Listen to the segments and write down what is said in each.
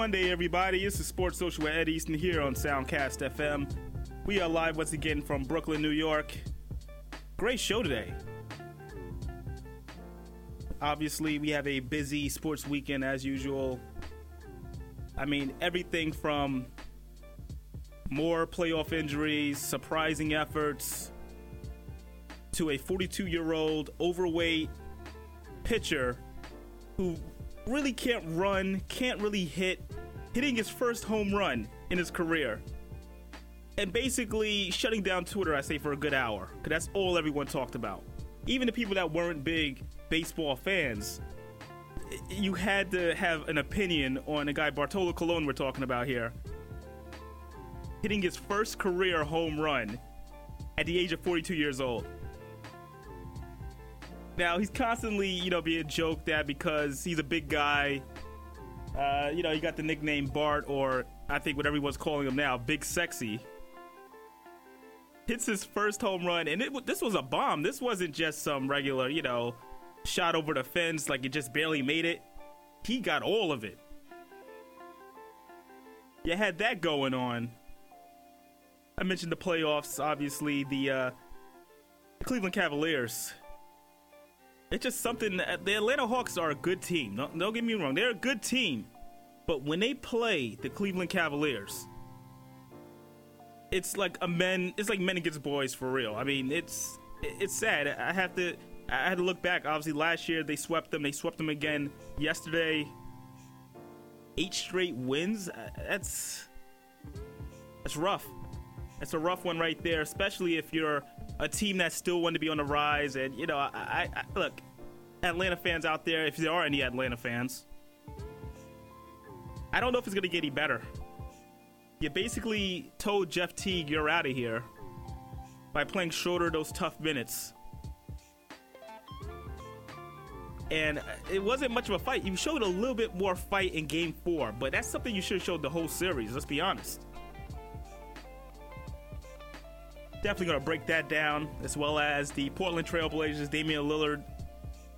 Monday, everybody. It's the Sports Social with Ed Easton here on Soundcast FM. We are live once again from Brooklyn, New York. Great show today. Obviously, we have a busy sports weekend as usual. I mean, everything from more playoff injuries, surprising efforts, to a 42 year old overweight pitcher who really can't run, can't really hit, hitting his first home run in his career. And basically shutting down Twitter, I say, for a good hour. Because that's all everyone talked about. Even the people that weren't big baseball fans, you had to have an opinion on a guy, Bartolo Colon, we're talking about here, hitting his first career home run at the age of 42 years old. Now he's constantly, you know, being joked at because he's a big guy. Uh, you know, he got the nickname Bart, or I think what everyone's calling him now, Big Sexy. Hits his first home run, and it, this was a bomb. This wasn't just some regular, you know, shot over the fence like it just barely made it. He got all of it. You had that going on. I mentioned the playoffs, obviously, the uh, Cleveland Cavaliers it's just something. That, The Atlanta Hawks are a good team. Don't, don't get me wrong; they're a good team. But when they play the Cleveland Cavaliers, it's like a men. It's like men against boys for real. I mean, it's it's sad. I have to. I had to look back. Obviously, last year they swept them. They swept them again yesterday. Eight straight wins. That's that's rough. That's a rough one right there, especially if you're a team that still want to be on the rise. And you know, I, I, I look, Atlanta fans out there, if there are any Atlanta fans, I don't know if it's gonna get any better. You basically told Jeff Teague you're out of here by playing Schroeder those tough minutes. And uh, it wasn't much of a fight. You showed a little bit more fight in game four, but that's something you should have showed the whole series, let's be honest. Definitely going to break that down, as well as the Portland Trailblazers, Damian Lillard,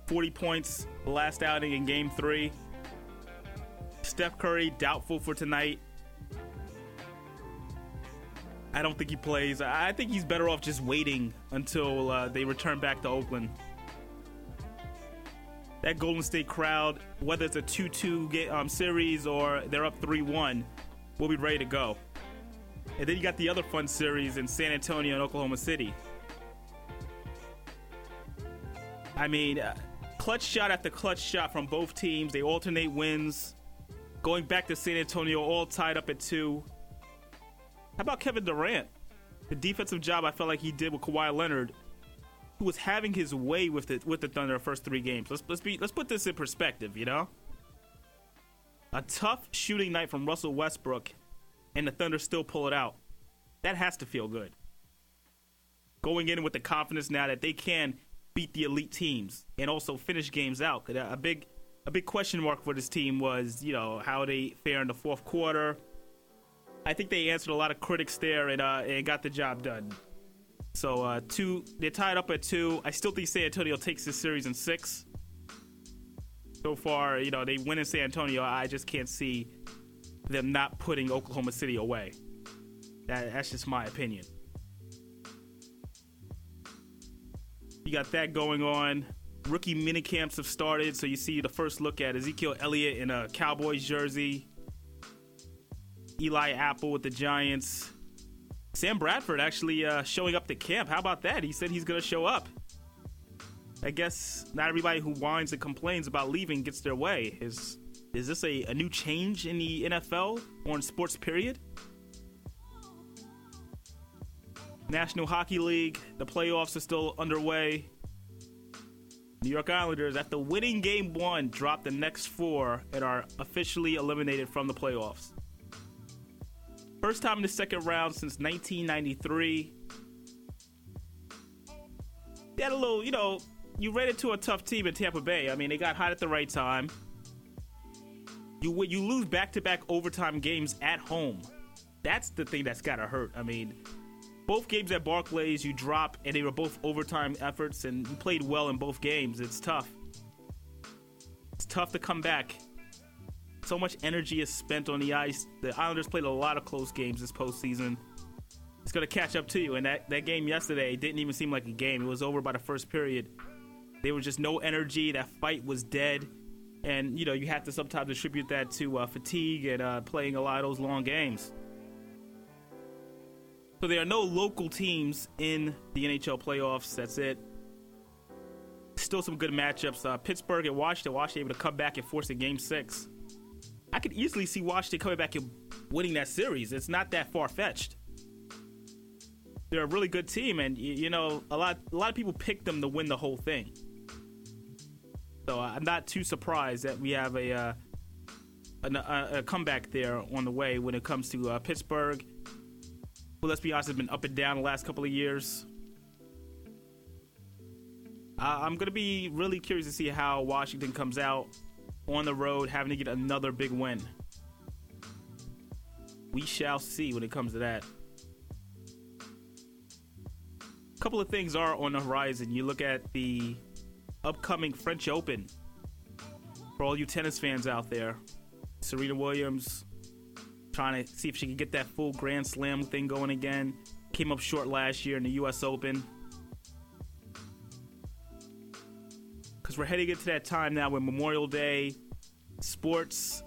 40 points last outing in game three. Steph Curry, doubtful for tonight. I don't think he plays. I think he's better off just waiting until uh, they return back to Oakland. That Golden State crowd, whether it's a 2 2 um, series or they're up 3 1, will be ready to go. And then you got the other fun series in San Antonio and Oklahoma City. I mean, uh, clutch shot after clutch shot from both teams. They alternate wins. Going back to San Antonio, all tied up at two. How about Kevin Durant? The defensive job I felt like he did with Kawhi Leonard, who was having his way with the with the Thunder the first three games. Let's let's be let's put this in perspective, you know. A tough shooting night from Russell Westbrook and the Thunder still pull it out. That has to feel good. Going in with the confidence now that they can beat the elite teams and also finish games out. A big, a big question mark for this team was, you know, how they fare in the fourth quarter. I think they answered a lot of critics there and uh, and got the job done. So uh, two, they're tied up at two. I still think San Antonio takes this series in six. So far, you know, they win in San Antonio. I just can't see them not putting Oklahoma City away. That, that's just my opinion. You got that going on. Rookie mini camps have started, so you see the first look at Ezekiel Elliott in a Cowboys jersey. Eli Apple with the Giants. Sam Bradford actually uh, showing up to camp. How about that? He said he's going to show up. I guess not everybody who whines and complains about leaving gets their way. His is this a, a new change in the NFL or in sports period? National Hockey League, the playoffs are still underway. New York Islanders, after winning game one, dropped the next four and are officially eliminated from the playoffs. First time in the second round since 1993. They had a little, you know, you ran into a tough team in Tampa Bay. I mean, they got hot at the right time. You you lose back to back overtime games at home. That's the thing that's gotta hurt. I mean, both games at Barclays you drop, and they were both overtime efforts, and you played well in both games. It's tough. It's tough to come back. So much energy is spent on the ice. The Islanders played a lot of close games this postseason. It's to catch up to you. And that, that game yesterday didn't even seem like a game. It was over by the first period. There was just no energy. That fight was dead. And, you know, you have to sometimes attribute that to uh, fatigue and uh, playing a lot of those long games. So there are no local teams in the NHL playoffs. That's it. Still some good matchups. Uh, Pittsburgh and Washington. Washington able to come back and force a game six. I could easily see Washington coming back and winning that series. It's not that far fetched. They're a really good team, and you know a lot. A lot of people picked them to win the whole thing. So uh, I'm not too surprised that we have a, uh, a, a comeback there on the way when it comes to uh, Pittsburgh. Well, let's be honest, has been up and down the last couple of years. I'm going to be really curious to see how Washington comes out on the road, having to get another big win. We shall see when it comes to that. A couple of things are on the horizon. You look at the upcoming French Open. For all you tennis fans out there, Serena Williams trying to see if she can get that full Grand Slam thing going again. Came up short last year in the US Open. Because we're heading into that time now when Memorial Day, sports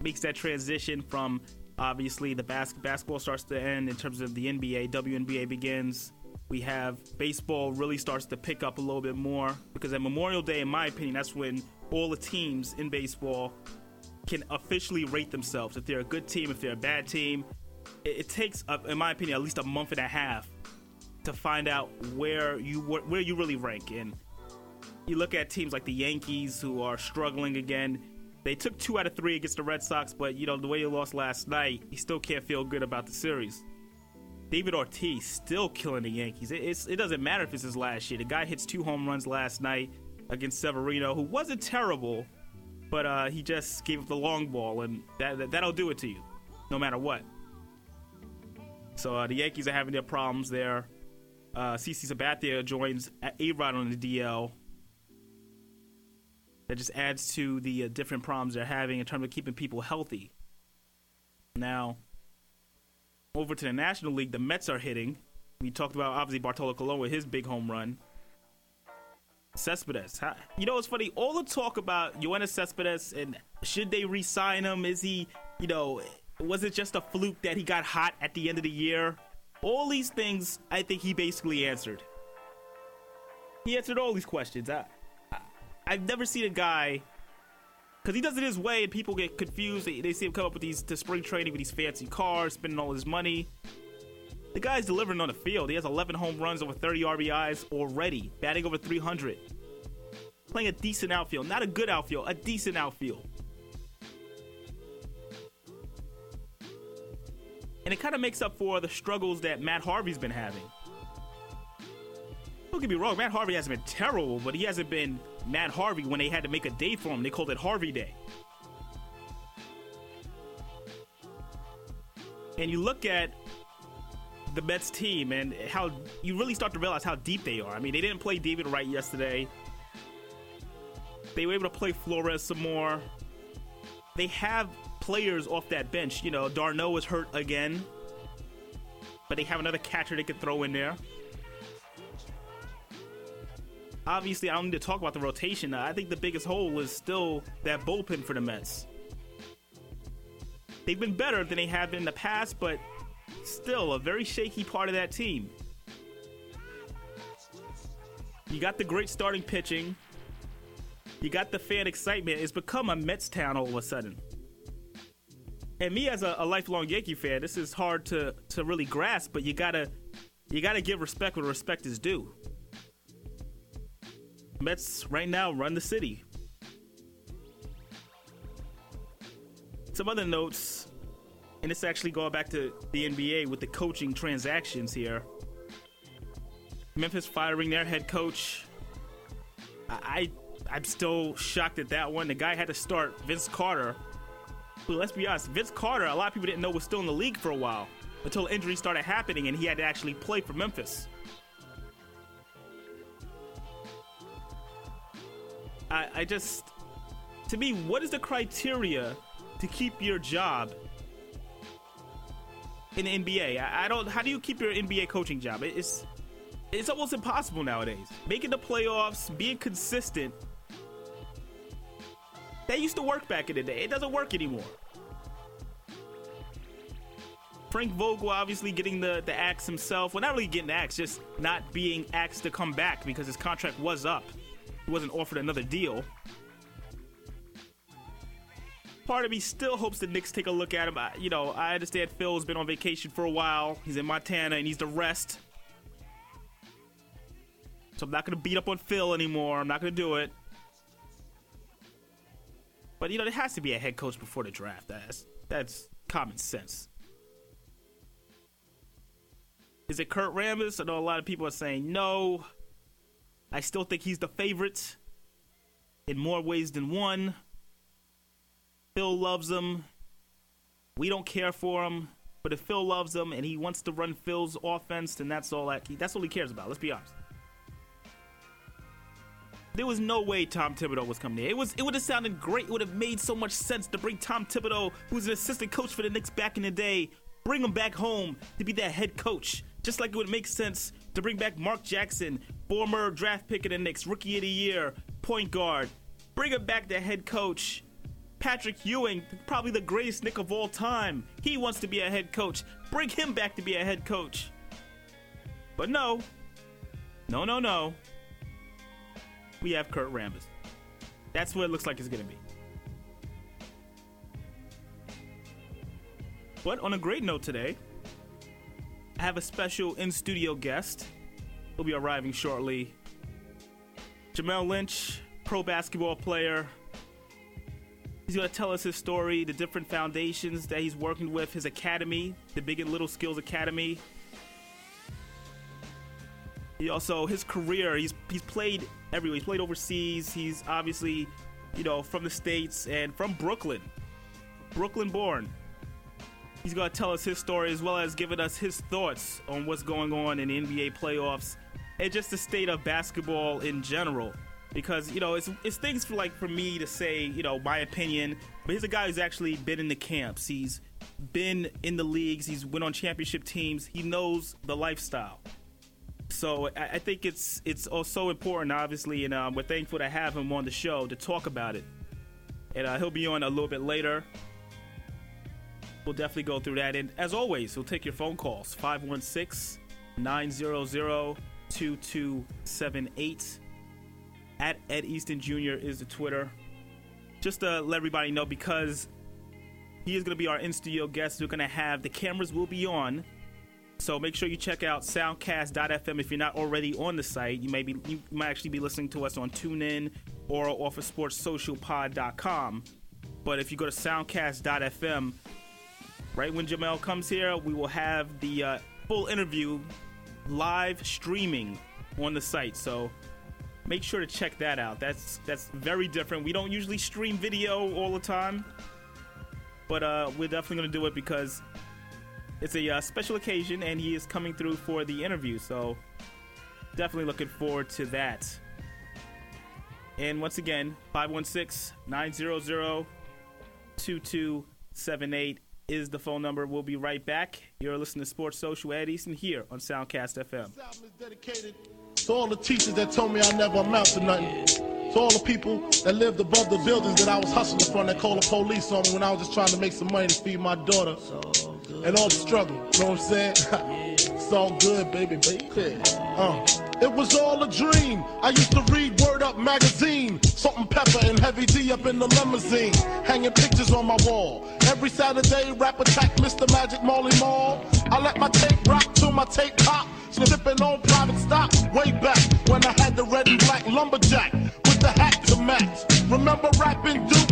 makes that transition from obviously the bas- basketball starts to end in terms of the NBA, WNBA begins we have baseball really starts to pick up a little bit more because at Memorial Day, in my opinion, that's when all the teams in baseball can officially rate themselves. If they're a good team, if they're a bad team, it, it takes, uh, in my opinion, at least a month and a half to find out where you where you really rank. And you look at teams like the Yankees who are struggling again. They took two out of three against the Red Sox, but you know the way you lost last night, you still can't feel good about the series. David Ortiz still killing the Yankees. It, it doesn't matter if it's his last year. The guy hits two home runs last night against Severino, who wasn't terrible, but uh, he just gave up the long ball, and that, that that'll do it to you, no matter what. So uh, the Yankees are having their problems there. Uh, CC Sabathia joins A-Rod on the DL. That just adds to the uh, different problems they're having in terms of keeping people healthy. Now, over to the National League, the Mets are hitting. We talked about obviously Bartolo Colon with his big home run. Cespedes. You know, it's funny. All the talk about Yoenis Cespedes and should they re-sign him? Is he, you know, was it just a fluke that he got hot at the end of the year? All these things, I think he basically answered. He answered all these questions. I I've never seen a guy because he does it his way, and people get confused. They, they see him come up with these to spring training with these fancy cars, spending all his money. The guy's delivering on the field. He has 11 home runs, over 30 RBIs already, batting over 300, playing a decent outfield, not a good outfield, a decent outfield. And it kind of makes up for the struggles that Matt Harvey's been having. Don't get me wrong, Matt Harvey hasn't been terrible, but he hasn't been Matt Harvey when they had to make a day for him. They called it Harvey Day. And you look at the Mets team and how you really start to realize how deep they are. I mean, they didn't play David Wright yesterday. They were able to play Flores some more. They have players off that bench. You know, d'Arnaud is hurt again, but they have another catcher they could throw in there obviously, I don't need to talk about the rotation. I think the biggest hole is still that bullpen for the Mets. They've been better than they have been in the past, but still a very shaky part of that team. You got the great starting pitching. You got the fan excitement. It's become a Mets town all of a sudden. And me as a, a lifelong Yankee fan, this is hard to, to really grasp, but you gotta you gotta give respect where respect is due. Mets right now run the city. Some other notes, and it's actually going back to the NBA with the coaching transactions here. Memphis firing their head coach. I, I am still shocked at that one. The guy had to start Vince Carter. But let's be honest, Vince Carter, a lot of people didn't know was still in the league for a while until injuries started happening and he had to actually play for Memphis. I, I just to me, what is the criteria to keep your job in the NBA? I, I don't. How do you keep your NBA coaching job? It's it's almost impossible nowadays. Making the playoffs, being consistent. That used to work back in the day. It doesn't work anymore. Frank Vogel obviously getting the, the axe himself. Well, not really getting the axe, just not being axed to come back because his contract was up. He wasn't offered another deal. Part of me still hopes the Knicks take a look at him. I, you know, I understand Phil's been on vacation for a while. He's in Montana and he's the rest. So I'm not going to beat up on Phil anymore. I'm not going to do it. But, you know, there has to be a head coach before the draft. That's, that's common sense. Is it Kurt Rambis? I know a lot of people are saying no. I still think he's the favorite in more ways than one. Phil loves him. We don't care for him. But if Phil loves him and he wants to run Phil's offense, then that's all that he, that's all he cares about. Let's be honest. There was no way Tom Thibodeau was coming here. It was it would have sounded great. It would have made so much sense to bring Tom Thibodeau, who's an assistant coach for the Knicks back in the day, bring him back home to be that head coach. Just like it would make sense to bring back Mark Jackson, former draft pick of the Knicks, rookie of the year, point guard. Bring him back to head coach. Patrick Ewing, probably the greatest Knick of all time. He wants to be a head coach. Bring him back to be a head coach. But no. No, no, no. We have Kurt Rambis. That's what it looks like it's going to be. But on a great note today, I have a special in studio guest. He'll be arriving shortly. Jamel Lynch, pro basketball player. He's going to tell us his story, the different foundations that he's working with, his academy, the Big and Little Skills Academy. He also his career, he's he's played everywhere. He's played overseas. He's obviously, you know, from the states and from Brooklyn. Brooklyn born. He's going to tell us his story as well as giving us his thoughts on what's going on in the NBA playoffs and just the state of basketball in general. Because you know, it's it's things for like for me to say, you know, my opinion. But he's a guy who's actually been in the camps. He's been in the leagues. He's went on championship teams. He knows the lifestyle. So I, I think it's it's also important, obviously, and um, we're thankful to have him on the show to talk about it. And uh, he'll be on a little bit later. We'll definitely go through that. And as always, we'll take your phone calls 516 900 2278. At Ed Easton Jr. is the Twitter. Just to let everybody know, because he is going to be our in studio guest, we're going to have the cameras will be on. So make sure you check out soundcast.fm if you're not already on the site. You may be you might actually be listening to us on TuneIn or off of sportssocialpod.com. But if you go to soundcast.fm, right when Jamel comes here, we will have the uh, full interview live streaming on the site. So make sure to check that out. That's that's very different. We don't usually stream video all the time, but uh, we're definitely going to do it because it's a uh, special occasion and he is coming through for the interview. So definitely looking forward to that. And once again, 516 900 2278 is the phone number. We'll be right back. You're listening to Sports Social Ed Easton here on Soundcast FM. To all the teachers that told me I never amount to nothing. To all the people that lived above the buildings that I was hustling from that called the police on me when I was just trying to make some money to feed my daughter. And all the struggle, you know what I'm saying? it's all good, baby, baby. Uh. It was all a dream. I used to read Word Up magazine, Salt-N-Pepa and heavy D up in the limousine, hanging pictures on my wall. Every Saturday, rap attack Mr. Magic Marley Marl. I let my tape rock till my tape pop. Sipping on private stock way back when I had the red and black lumberjack with the hat to match. Remember rapping Duke?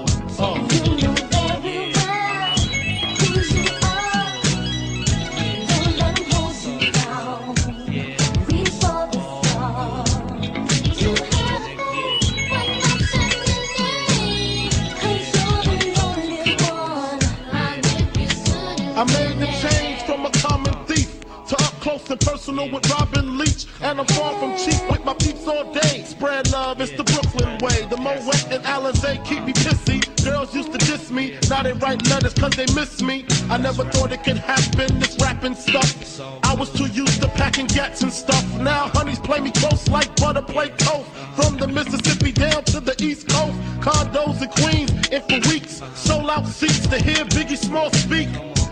Original with Robin Leach, and I'm far from cheap with my peeps all day. Spread love, it's the Brooklyn way. The Moet and Alizé keep me pissy. Girls used to diss me, now they write letters cause they miss me. I never thought it could happen, this rapping stuff. I was too used to packing gats and stuff. Now honeys play me close like butter play coke. From the Mississippi down to the East Coast, condos in Queens, and for weeks, sold out seats to hear Biggie Small speak.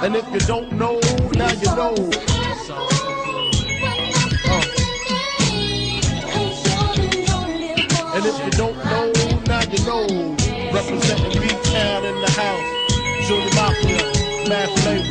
And if you don't know, now you know. Uh. And if you don't know, now you know. Representing B-Town in the house. Junior Mafia, Math Label.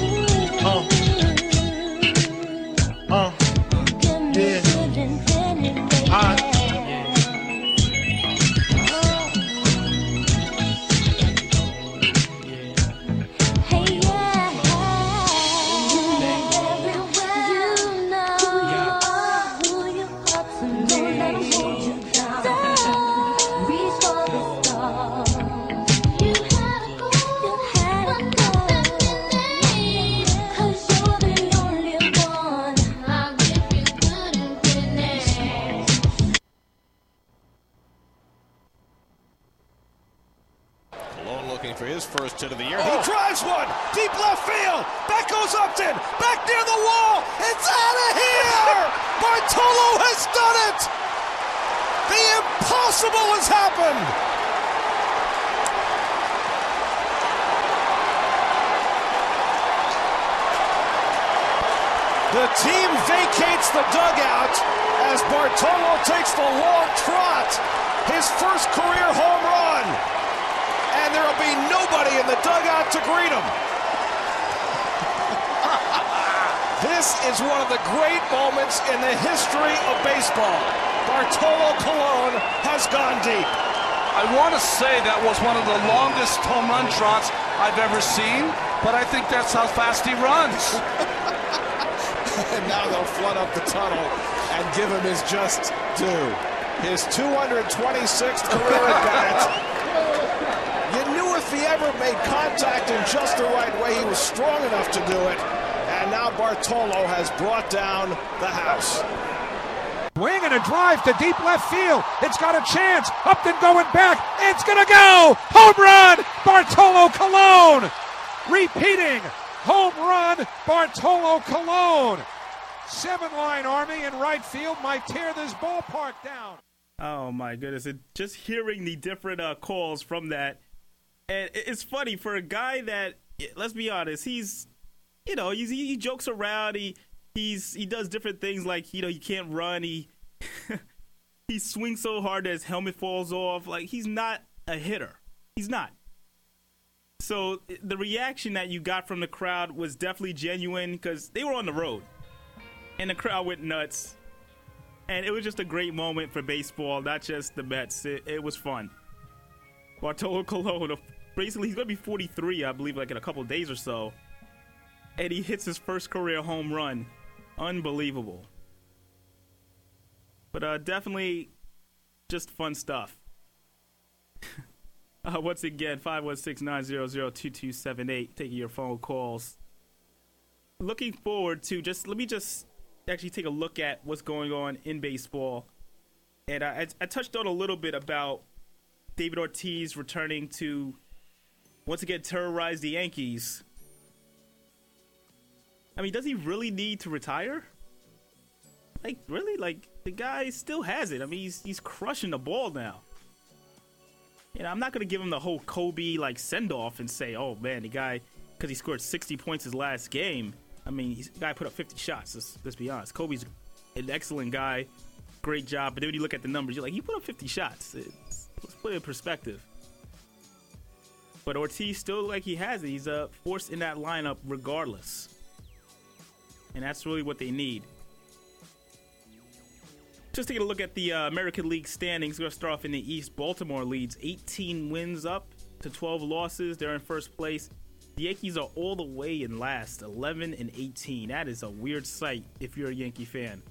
Of the great moments in the history of baseball. Bartolo Colon has gone deep. I want to say that was one of the longest home run trots I've ever seen, but I think that's how fast he runs. And now they'll flood up the tunnel and give him his just due. His 226th career at bat. You knew if he ever made contact in just the right way, he was strong enough to do it. And now Bartolo has brought down the house. Swing and a drive to deep left field. It's got a chance. Upton going back. It's going to go. Home run. Bartolo Colon. Repeating. Home run. Bartolo Colon. Seven line army in right field might tear this ballpark down. Oh my goodness! And just hearing the different uh, calls from that, and it's funny for a guy that, let's be honest, he's, you know, he, he jokes around. He he's he does different things like you know he can't run. He he swings so hard that his helmet falls off. Like he's not a hitter. He's not. So the reaction that you got from the crowd was definitely genuine because they were on the road, and the crowd went nuts and it was just a great moment for baseball, not just the Mets. It, it was fun. Bartolo Colon, basically he's gonna be 43, I believe, like in a couple days or so, and he hits his first career home run. Unbelievable. But uh, definitely, just fun stuff. uh, once again, 516-900-2278, taking your phone calls. Looking forward to just let me just actually take a look at what's going on in baseball. And I, I, I touched on a little bit about David Ortiz returning to once again terrorize the Yankees. I mean, does he really need to retire? Like, really? Like, the guy still has it. I mean, he's he's crushing the ball now. You know, I'm not gonna give him the whole Kobe like send off and say, "Oh man, the guy," because he scored 60 points his last game. I mean, he's, the guy put up 50 shots. Let's, let's be honest. Kobe's an excellent guy, great job. But then when you look at the numbers, you're like, he put up 50 shots. It's, let's put it in perspective. But Ortiz still like he has it. He's a uh, force in that lineup regardless, and that's really what they need. Just taking a look at the uh, American League standings. We're going to start off in the East. Baltimore leads 18 wins up to 12 losses. They're in first place. The Yankees are all the way in last, 11 and 18. That is a weird sight if you're a Yankee fan.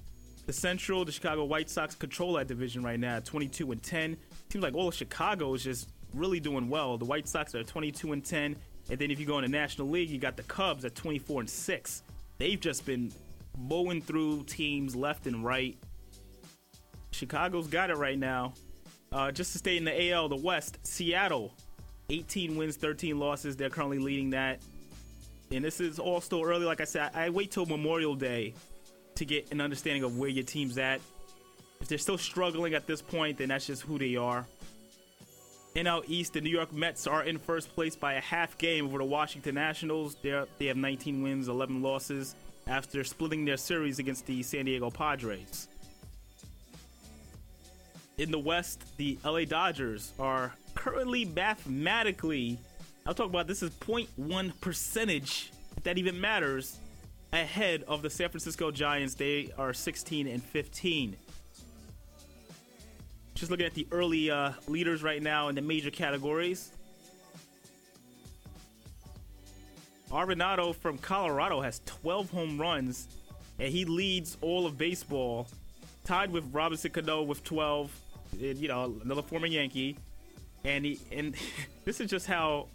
The Central, the Chicago White Sox control that division right now, 22 and 10. Seems like all of Chicago is just really doing well. The White Sox are 22 and 10, and then if you go in the National League, you got the Cubs at 24 and 6. They've just been mowing through teams left and right. Chicago's got it right now. Uh, just to stay in the AL, the West, Seattle, 18 wins, 13 losses. They're currently leading that. And this is all still early. Like I said, I wait till Memorial Day to get an understanding of where your team's at. If they're still struggling at this point, then that's just who they are. NL East, the New York Mets are in first place by a half game over the Washington Nationals. They're, they have 19 wins, 11 losses after splitting their series against the San Diego Padres. In the West, the LA Dodgers are currently mathematically, I'll talk about this is 0.1 percentage, if that even matters, ahead of the San Francisco Giants. They are 16 and 15. Just looking at the early uh, leaders right now in the major categories. Arenado from Colorado has 12 home runs, and he leads all of baseball, tied with Robinson Cano with 12. And, you know, another former Yankee, and he and this is just how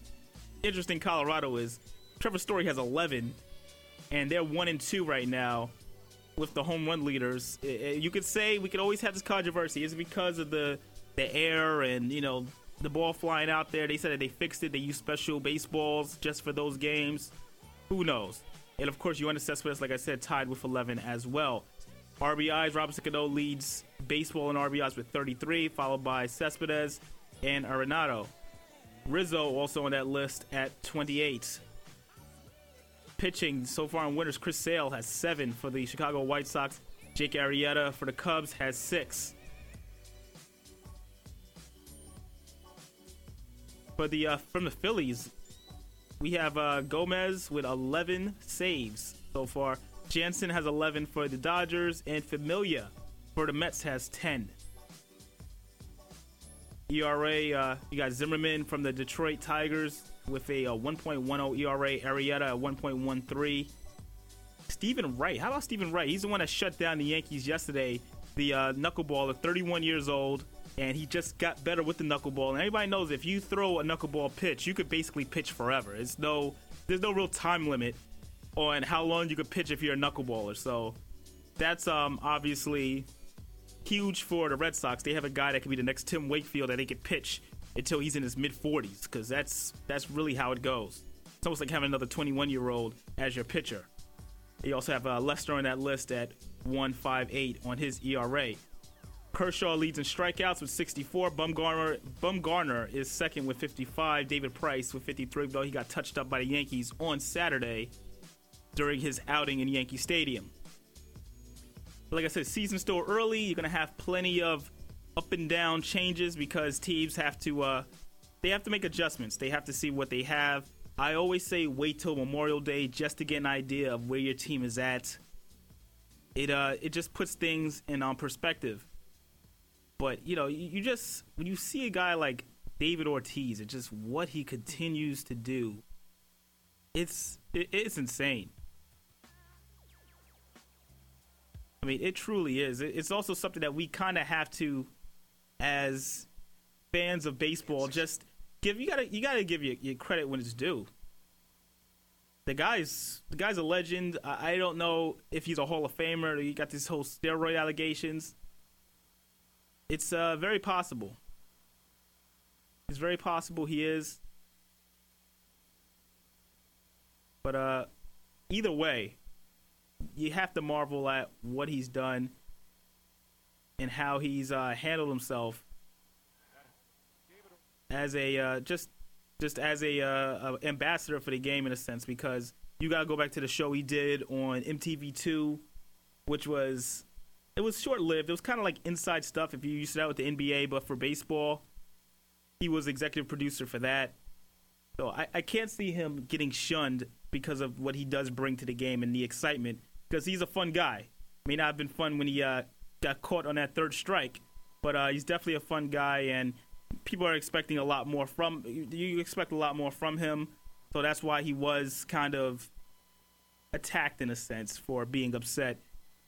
interesting Colorado is. Trevor Story has 11, and they're one and two right now with the home run leaders. You could say we could always have this controversy. Is it because of the the air and you know the ball flying out there? They said that they fixed it. They used special baseballs just for those games. Who knows? And of course, Yoenis Cespedes, like I said, tied with 11 as well. RBIs, Robinson Cano leads baseball in RBIs with 33, followed by Cespedes and Arenado. Rizzo also on that list at 28. Pitching so far in winners, Chris Sale has seven for the Chicago White Sox. Jake Arrieta for the Cubs has six. For the uh, from the Phillies, we have uh, Gomez with 11 saves so far. Jansen has 11 for the Dodgers, and Familia for the Mets has 10. ERA, uh, you got Zimmermann from the Detroit Tigers with a, uh 1.10 ERA, Arrieta at 1.13. Stephen Wright, how about Stephen Wright? He's the one that shut down the Yankees yesterday. The uh, knuckleballer, 31 years old, and he just got better with the knuckleball. And everybody knows if you throw a knuckleball pitch, you could basically pitch forever. It's no, there's no real time limit on how long you could pitch if you're a knuckleballer. So that's um obviously huge for the Red Sox. They have a guy that could be the next Tim Wakefield that they could pitch until he's in his mid 40s because that's that's really how it goes. It's almost like having another 21 year old as your pitcher. You also have uh, Lester on that list at 158 on his ERA. Kershaw leads in strikeouts with 64. Bumgarner, Bumgarner is second with 55. David Price with 53, though he got touched up by the Yankees on Saturday during his outing in Yankee Stadium. But like I said, season's still early. You're gonna have plenty of up and down changes because teams have to uh, they have to make adjustments. They have to see what they have. I always say wait till Memorial Day just to get an idea of where your team is at. It uh it just puts things in um, perspective. But you know, you, you just when you see a guy like David Ortiz and just what he continues to do, it's it, it's insane. I mean, it truly is. It's also something that we kind of have to, as fans of baseball, just give you gotta you gotta give your, your credit when it's due. The guy's the guy's a legend. I, I don't know if he's a Hall of Famer. Or he got this whole steroid allegations. It's uh, very possible. It's very possible he is. But uh, either way, you have to marvel at what he's done and how he's uh, handled himself as a uh, just just as a, uh, ambassador for the game in a sense because you gotta go back to the show he did on MTV2, which was it was short lived. It was kind of like inside stuff if you used to that with the NBA, but for baseball, he was executive producer for that. So I, I can't see him getting shunned because of what he does bring to the game and the excitement. Because he's a fun guy. May not have been fun when he uh, got caught on that third strike, but uh, he's definitely a fun guy, and people are expecting a lot more from. You you expect a lot more from him, so that's why he was kind of attacked in a sense for being upset.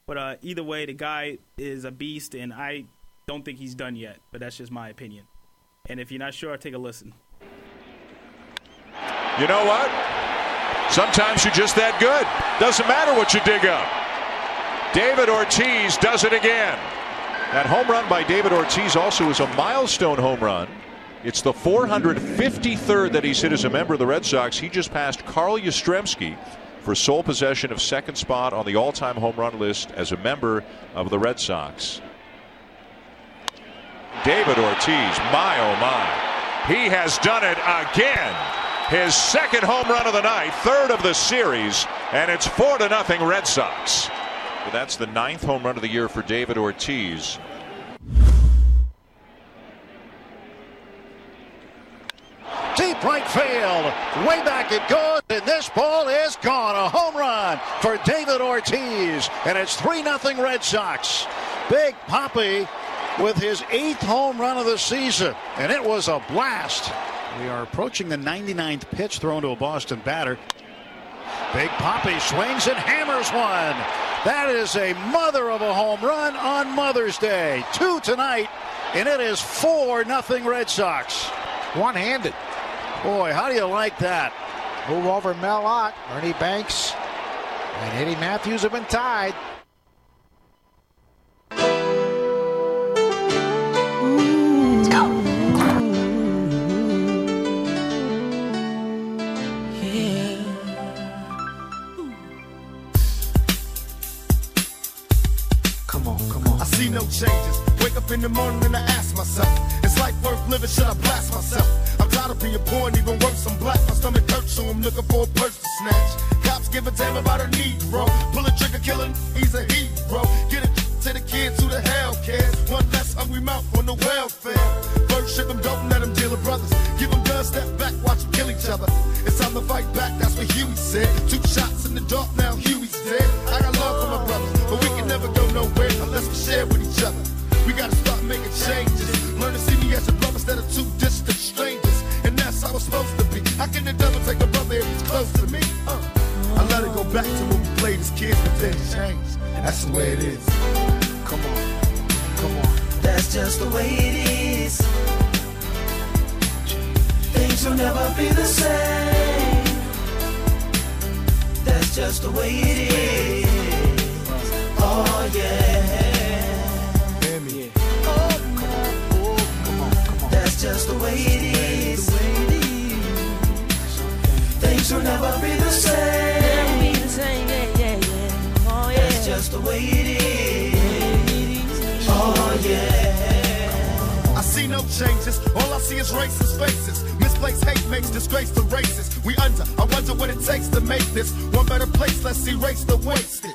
But uh, either way, the guy is a beast, and I don't think he's done yet. But that's just my opinion. And if you're not sure, take a listen. You know what? Sometimes you're just that good. Doesn't matter what you dig up. David Ortiz does it again. That home run by David Ortiz also is a milestone home run. It's the 453rd that he's hit as a member of the Red Sox. He just passed Carl Yastrzemski for sole possession of second spot on the all-time home run list as a member of the Red Sox. David Ortiz, my oh my. He has done it again. His second home run of the night, third of the series, and it's four to nothing Red Sox. But that's the ninth home run of the year for David Ortiz. Deep right field. Way back it goes, and this ball is gone. A home run for David Ortiz, and it's 3 0 Red Sox. Big Papi with his eighth home run of the season, and it was a blast. We are approaching the 99th pitch thrown to a Boston batter. Big Papi swings and hammers one. That is a mother of a home run on Mother's Day. Two tonight, and it is 4 nothing Red Sox. One handed. Boy, how do you like that? Move over Mel Ott. Ernie Banks and Eddie Mathews have been tied. No changes. Wake up in the morning and I ask myself, is life worth living? Should I blast myself? I'm tired of being poor and even worse, I'm black. My stomach hurts, so I'm looking for a purse to snatch. Cops give a damn about a Negro. Pull a trigger, kill him, he's a hero. Get it to the kids who the hell cares. One less hungry mouth on the welfare. First ship them, don't let them deal with brothers. Give them guns, step back, watch them kill each other. It's time to fight back, that's what Huey said. Two shots in the dark, now Huey's dead. I got love for my brothers, but we can never go nowhere unless we share with each other. We gotta start making changes. Learn to see me as a brother instead of two distant strangers. And that's how it's supposed to be. How can the devil take a brother if he's close to me? Uh, I let it go back to when we played as kids, but then changed. That's the way it is. Come on, come on. That's just the way it is. Things will never be the same. That's just the way it is. Oh yeah. That's just the way it is. Things will never be the same. That's just the way it is. Oh yeah. I see no changes. All I see is racist faces. Misplaced hate makes disgrace to races. We under. I wonder what it takes to make this one better place. Let's erase the wasted.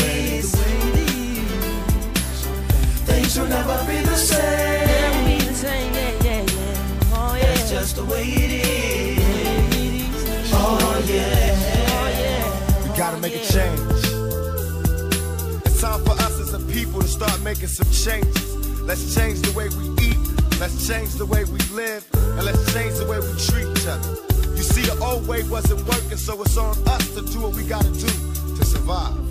Things will never be the same. That's just the way it is. Oh, oh yeah. We gotta make a change. It's time for us as a people to start making some changes. Let's change the way we eat. Let's change the way we live. And let's change the way we treat each other. You see, the old way wasn't working, so it's on us to do what we gotta do to survive.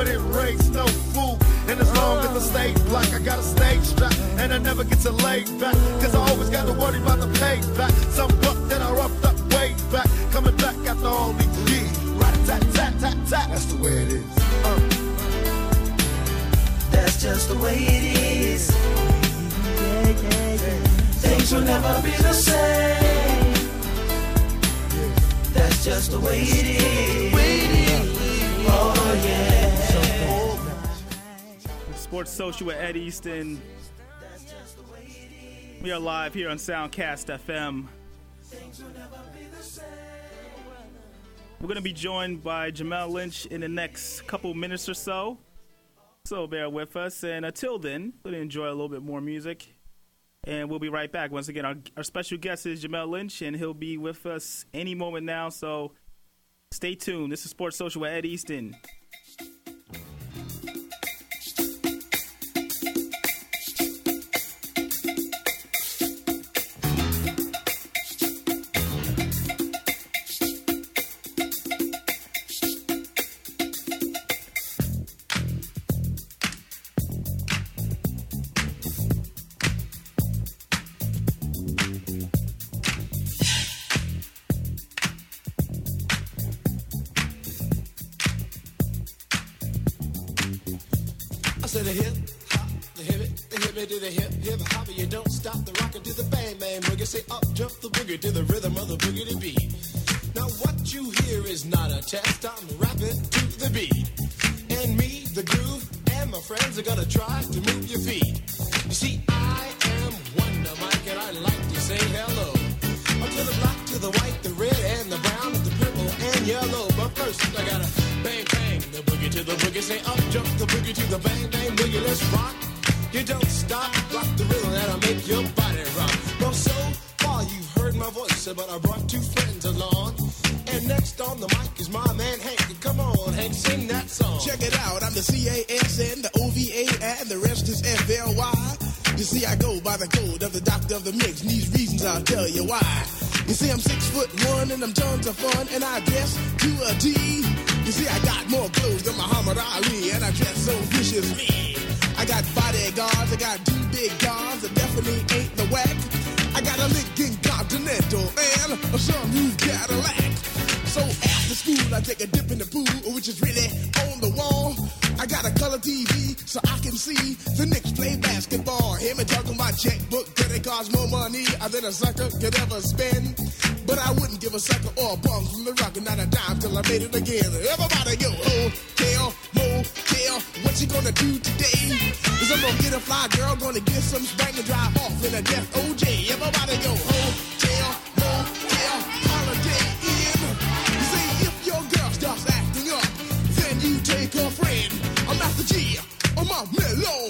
Mama didn't no fool. And as long as I stay black, I got a stage strap. And I never get to lay back. Cause I always gotta worry about the payback. Some buck that I roughed up way back. Coming back after all these years. Right, tat, tat, tat, tat. That's the way it is. Uh. That's just the way it is. Things will never be the same. That's just the way it is. Oh yeah. Sports Social with Ed Easton. We are live here on Soundcast FM. We're going to be joined by Jamel Lynch in the next couple minutes or so. So bear with us. And until then, we're going to enjoy a little bit more music. And we'll be right back. Once again, our, our special guest is Jamel Lynch, and he'll be with us any moment now. So stay tuned. This is Sports Social with Ed Easton. Said the hip hop, the hip it, the hip it to the hip hip hop. You don't stop the rocket to the bang bang boogie. Say up jump the boogie to the rhythm of the boogie to beat. Now what you hear is not a test. I'm rapping to the beat, and me, the groove, and my friends are gonna try to move your feet. You see, I am Wonder Mike, and I like to say hello. Up to the black, to the white, the red, and the brown, the purple, and yellow. But first, I gotta bang bang boogie to the boogie. Say up jump the boogie to the bang bang boogie. Let's rock. You don't stop, rock the rhythm that'll make your body rock. Well, so far you've heard my voice, but I brought two friends along. And next on the mic is my man Hank. Come on, Hank, sing that song. Check it out, I'm the C-A-S-N, the O-V-A, and the rest is F-L-Y. You see, I go by the code of the doctor of the mix, and these reasons I'll tell you why. You see, I'm six foot one, and I'm tons of fun, and I guess to a T. You see, I got more clothes than Muhammad Ali, and I dress so viciously. I got bodyguards, I got two big guns, that definitely ain't the whack. I got a Lincoln Continental and a some new Cadillac. So after school, I take a dip in the pool, which is really on the wall. I got a color TV so I can see the Knicks play basketball. Hear me talking about checkbook, cause it costs more money than a sucker could ever spend. But I wouldn't give a sucker or a bum from the rock and not a dime till I made it again. Everybody go, hotel, motel, what you gonna do today? Is I'm gonna get a fly girl, gonna get some spank and drive off in a death OJ. Everybody go, hotel, motel, holiday in. You see, if your girl starts acting up, then you take her friend. I'm Master Gee, or my mellow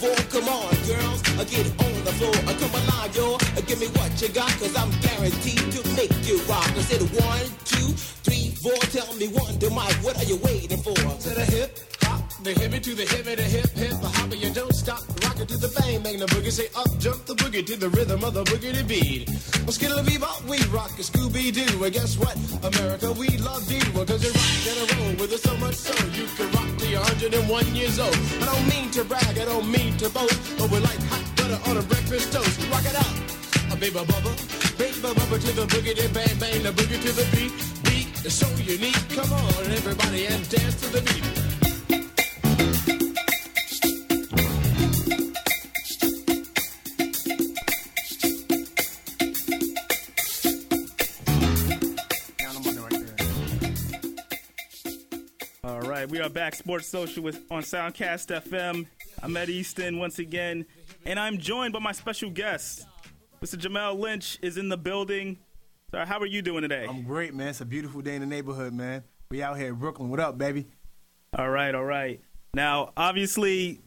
four. Come on, girls, uh, get on the floor. Uh, come alive, yo. Uh, give me what you got, cause I'm guaranteed to make you rock. I said one, two, three, four. Tell me one, to Mike, what are you waiting for? To the hip, hop, the hippie to the hippie, the hip, hip, the hopper, you don't stop. Rock it to the bang, bang the boogie. Say up, jump the boogie to the rhythm of the boogie to beat. Well, skittle bebop, we rock a Scooby Doo. And guess what? America, we love you. Well, cause you rock and roll with us so much so you can rock till you're 101 years old. I don't mean to brag, I don't mean to boast, but we're like hot butter on a breakfast toast. Rock it out. A baby bubba, baby bubba to the boogie, then bang bang the boogie to the beat. Beat is so unique. Come on, everybody, and dance to the beat. We are back, Sports Social with on Soundcast FM. I'm Ed Easton once again, and I'm joined by my special guest, Mr. Jamel Lynch, is in the building. So, how are you doing today? I'm great, man. It's a beautiful day in the neighborhood, man. We out here in Brooklyn. What up, baby? All right, all right. Now, obviously,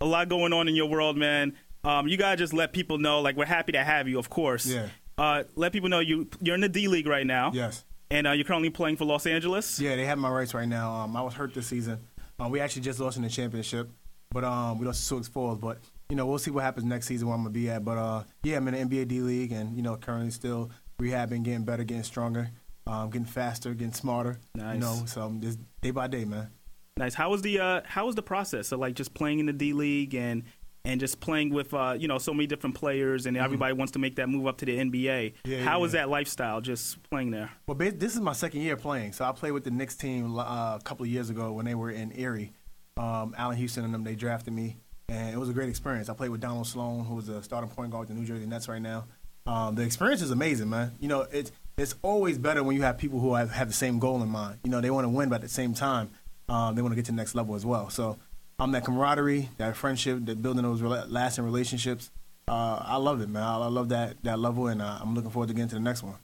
a lot going on in your world, man. Um, you gotta just let people know, like, we're happy to have you, of course. Yeah. Uh, let people know you you're in the D League right now. Yes. And uh, you're currently playing for Los Angeles. Yeah, they have my rights right now. Um, I was hurt this season. Um, we actually just lost in the championship, but um, we lost to Sioux Falls. But you know, we'll see what happens next season where I'm gonna be at. But uh, yeah, I'm in the NBA D League, and you know, currently still rehabbing, getting better, getting stronger, um, getting faster, getting smarter. Nice. You know, so just day by day, man. Nice. How was the uh, how was the process of like just playing in the D League and and just playing with uh, you know so many different players and everybody wants to make that move up to the NBA. Mm-hmm. Yeah, How yeah, yeah. that lifestyle just playing there? Well, this is my second year playing. So I played with the Knicks team uh, a couple of years ago when they were in Erie. Um, Allan Houston and them, they drafted me, and it was a great experience. I played with Donald Sloan, who is a starting point guard with the New Jersey Nets right now. Um, the experience is amazing, man. You know, it's it's always better when you have people who have, have the same goal in mind. You know, they want to win, but at the same time, um, they want to get to the next level as well. So, um, that camaraderie, that friendship, that building those lasting relationships, uh, I love it, man. I, I love that that level, and uh, I'm looking forward to getting to the next one.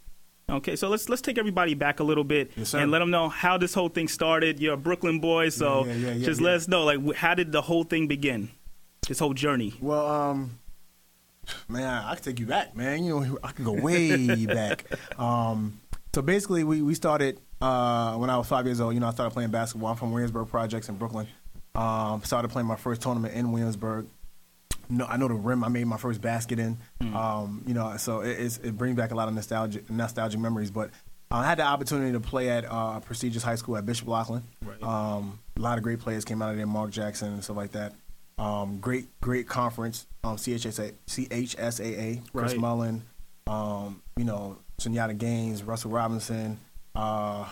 Okay, so let's let's take everybody back a little bit Yes, and let them know how this whole thing started. You're a Brooklyn boy, so Yeah, yeah, yeah, just let us know like how did the whole thing begin? This whole journey. Well, um, man, I could take you back, man. You know, I could go way back. Um, so basically, we we started uh, when I was five years old. You know, I started playing basketball. I'm from Williamsburg Projects in Brooklyn. Um, started playing my first tournament in Williamsburg. No, I know the rim. I made my first basket in. Um, you know, so it, it brings back a lot of nostalgia, nostalgic memories. But I had the opportunity to play at uh, a prestigious high school at Bishop Loughlin. Um, a lot of great players came out of there, Mark Jackson and stuff like that. Um, great, great conference. Um, CHSA, CHSAA, Chris Right. Mullin, um, you know, Sundiata Gaines, Russell Robinson. Uh,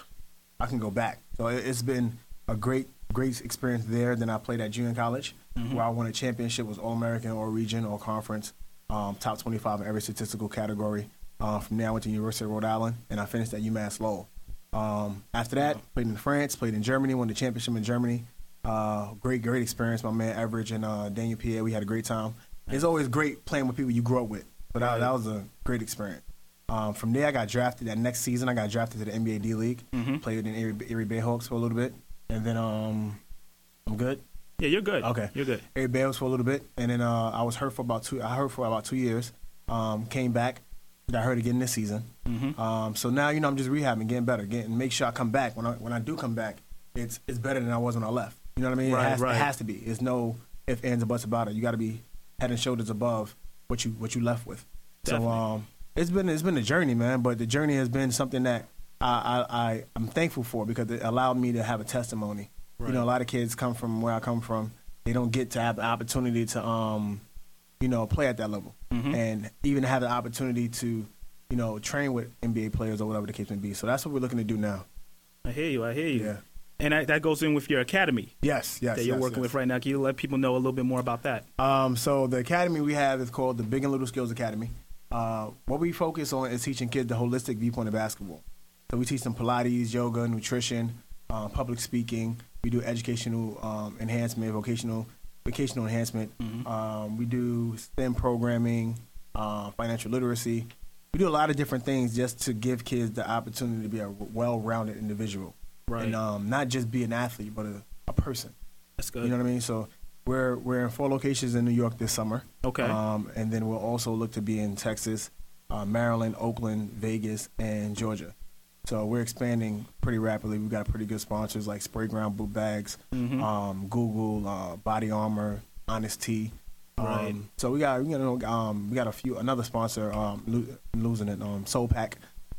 I can go back. So it, it's been a great, great experience there. Then I played at junior college, where I won a championship, was All American or region or conference, um, top 25 in every statistical category. Uh, from there, I went to University of Rhode Island, and I finished at UMass Lowell. Um, after that, played in France, played in Germany, won the championship in Germany. Uh, great, great experience. My man Average and uh, Daniel Pierre, we had a great time. It's always great playing with people you grew up with. but that, Right. that was a great experience. Um, from there, I got drafted. That next season, I got drafted to the NBA D League. Mhm. Played in Erie, Erie Bayhawks for a little bit, and then um, I'm good. Yeah, you're good. Okay, You're good. Erie Bayhawks for a little bit, and then uh, I was hurt for about two. I hurt for about two years. Um, came back, got hurt again this season. Mhm. Um, so now you know I'm just rehabbing, getting better, getting make sure I come back. When I when I do come back, it's it's better than I was when I left. You know what I mean? Right, it, has, right. it has to be. There's no if ands or buts about it. You got to be head and shoulders above what you what you left with. Definitely. So um, it's been it's been a journey, man. But the journey has been something that I I, I I'm thankful for because it allowed me to have a testimony. Right. You know, a lot of kids come from where I come from. They don't get to have the opportunity to um, you know, play at that level, Mhm. and even have the opportunity to, you know, train with NBA players or whatever the case may be. So that's what we're looking to do now. I hear you. I hear you. Yeah. And that, that goes in with your academy Yes, yes, that you're yes, working yes. with right now. Can you let people know a little bit more about that? Um, so the academy we have is called the Big and Little Skills Academy. Uh, what we focus on is teaching kids the holistic viewpoint of basketball. So we teach them Pilates, yoga, nutrition, uh, public speaking. We do educational um, enhancement, vocational vocational enhancement. Um, we do STEM programming, uh, financial literacy. We do a lot of different things just to give kids the opportunity to be a well-rounded individual, Right. and um, not just be an athlete, but a, a person. That's good. You know what I mean? So we're we're in four locations in New York this summer. Okay. Um, and then we'll also look to be in Texas, uh, Maryland, Oakland, Vegas, and Georgia. So we're expanding pretty rapidly. We've got pretty good sponsors like Spray Ground Boot Bags, Mhm. um, Google, uh, Body Armor, Honest Tea. Um, Right. So we got you know um, we got a few another sponsor um, lo- losing it um, Soul Pack,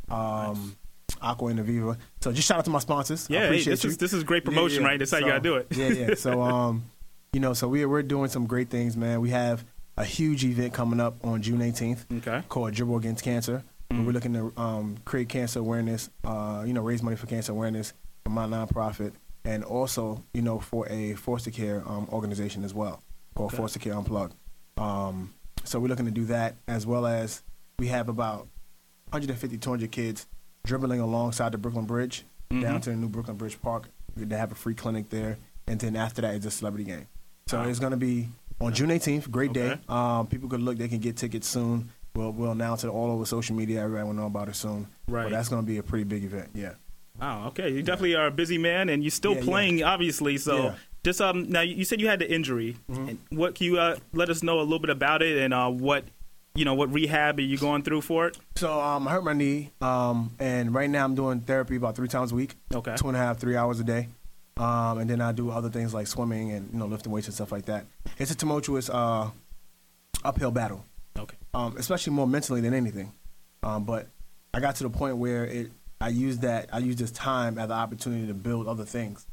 um, Aqua and Aviva. So just shout out to my sponsors. Yeah, hey, appreciate this you. is this is great promotion, right? That's how you gotta do it. yeah, yeah. So, um, you know, so we're we're doing some great things, man. We have a huge event coming up on June 18th Okay. called Dribble Against Cancer. Where We're looking to um, create cancer awareness, uh, you know, raise money for cancer awareness for my nonprofit, and also, you know, for a foster care um, organization as well called Okay. Foster Care Unplugged. Um, so we're looking to do that as well as we have about 150, 200 kids dribbling alongside the Brooklyn Bridge down Mhm. to the new Brooklyn Bridge Park. They have a free clinic there, and then after that is a celebrity game. So Wow. it's going to be on June 18th. Great day. Um, people could look; they can get tickets soon. We'll we'll announce it all over social media. Everybody will know about it soon. Right. But that's going to be a pretty big event. Yeah. Wow. Okay. You definitely are a busy man, and you're still Yeah, yeah. playing, obviously. So Yeah. just um, now you said you had the injury. Mm-hmm. And what can you uh, let us know a little bit about it, and uh, what you know, what rehab are you going through for it? So um, I hurt my knee, um, and right now I'm doing therapy about three times a week. Okay. Two and a half, three hours a day. Um, and then I do other things like swimming and you know lifting weights and stuff like that. It's a tumultuous uh, uphill battle. Um, especially more mentally than anything. Um, but I got to the point where it I used that I used this time as an opportunity to build other things.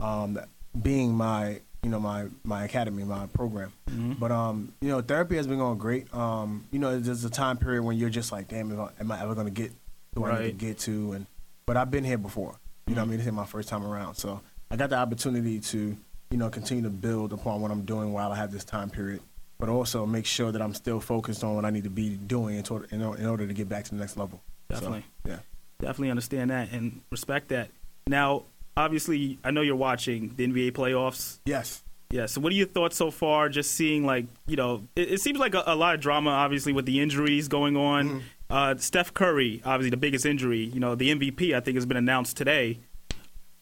Um, being my you know my my academy, my program. Mhm. But um, you know, therapy has been going great. Um, you know, there's a time period when you're just like, damn, am I, am I ever going to get to where I need to get to? And but I've been here before. You know, what I mean, this is my first time around, so I got the opportunity to you know continue to build upon what I'm doing while I have this time period, but also make sure that I'm still focused on what I need to be doing in, order, in, in order to get back to the next level. So, Definitely. yeah. Definitely understand that and respect that. Now, obviously, I know you're watching the NBA playoffs. Yes. Yeah. So, what are your thoughts so far? Just seeing, like, you know, it, it seems like a, a lot of drama, obviously, with the injuries going on. Mm-hmm. Uh, Steph Curry, obviously, the biggest injury. You know, the MVP, I think, has been announced today.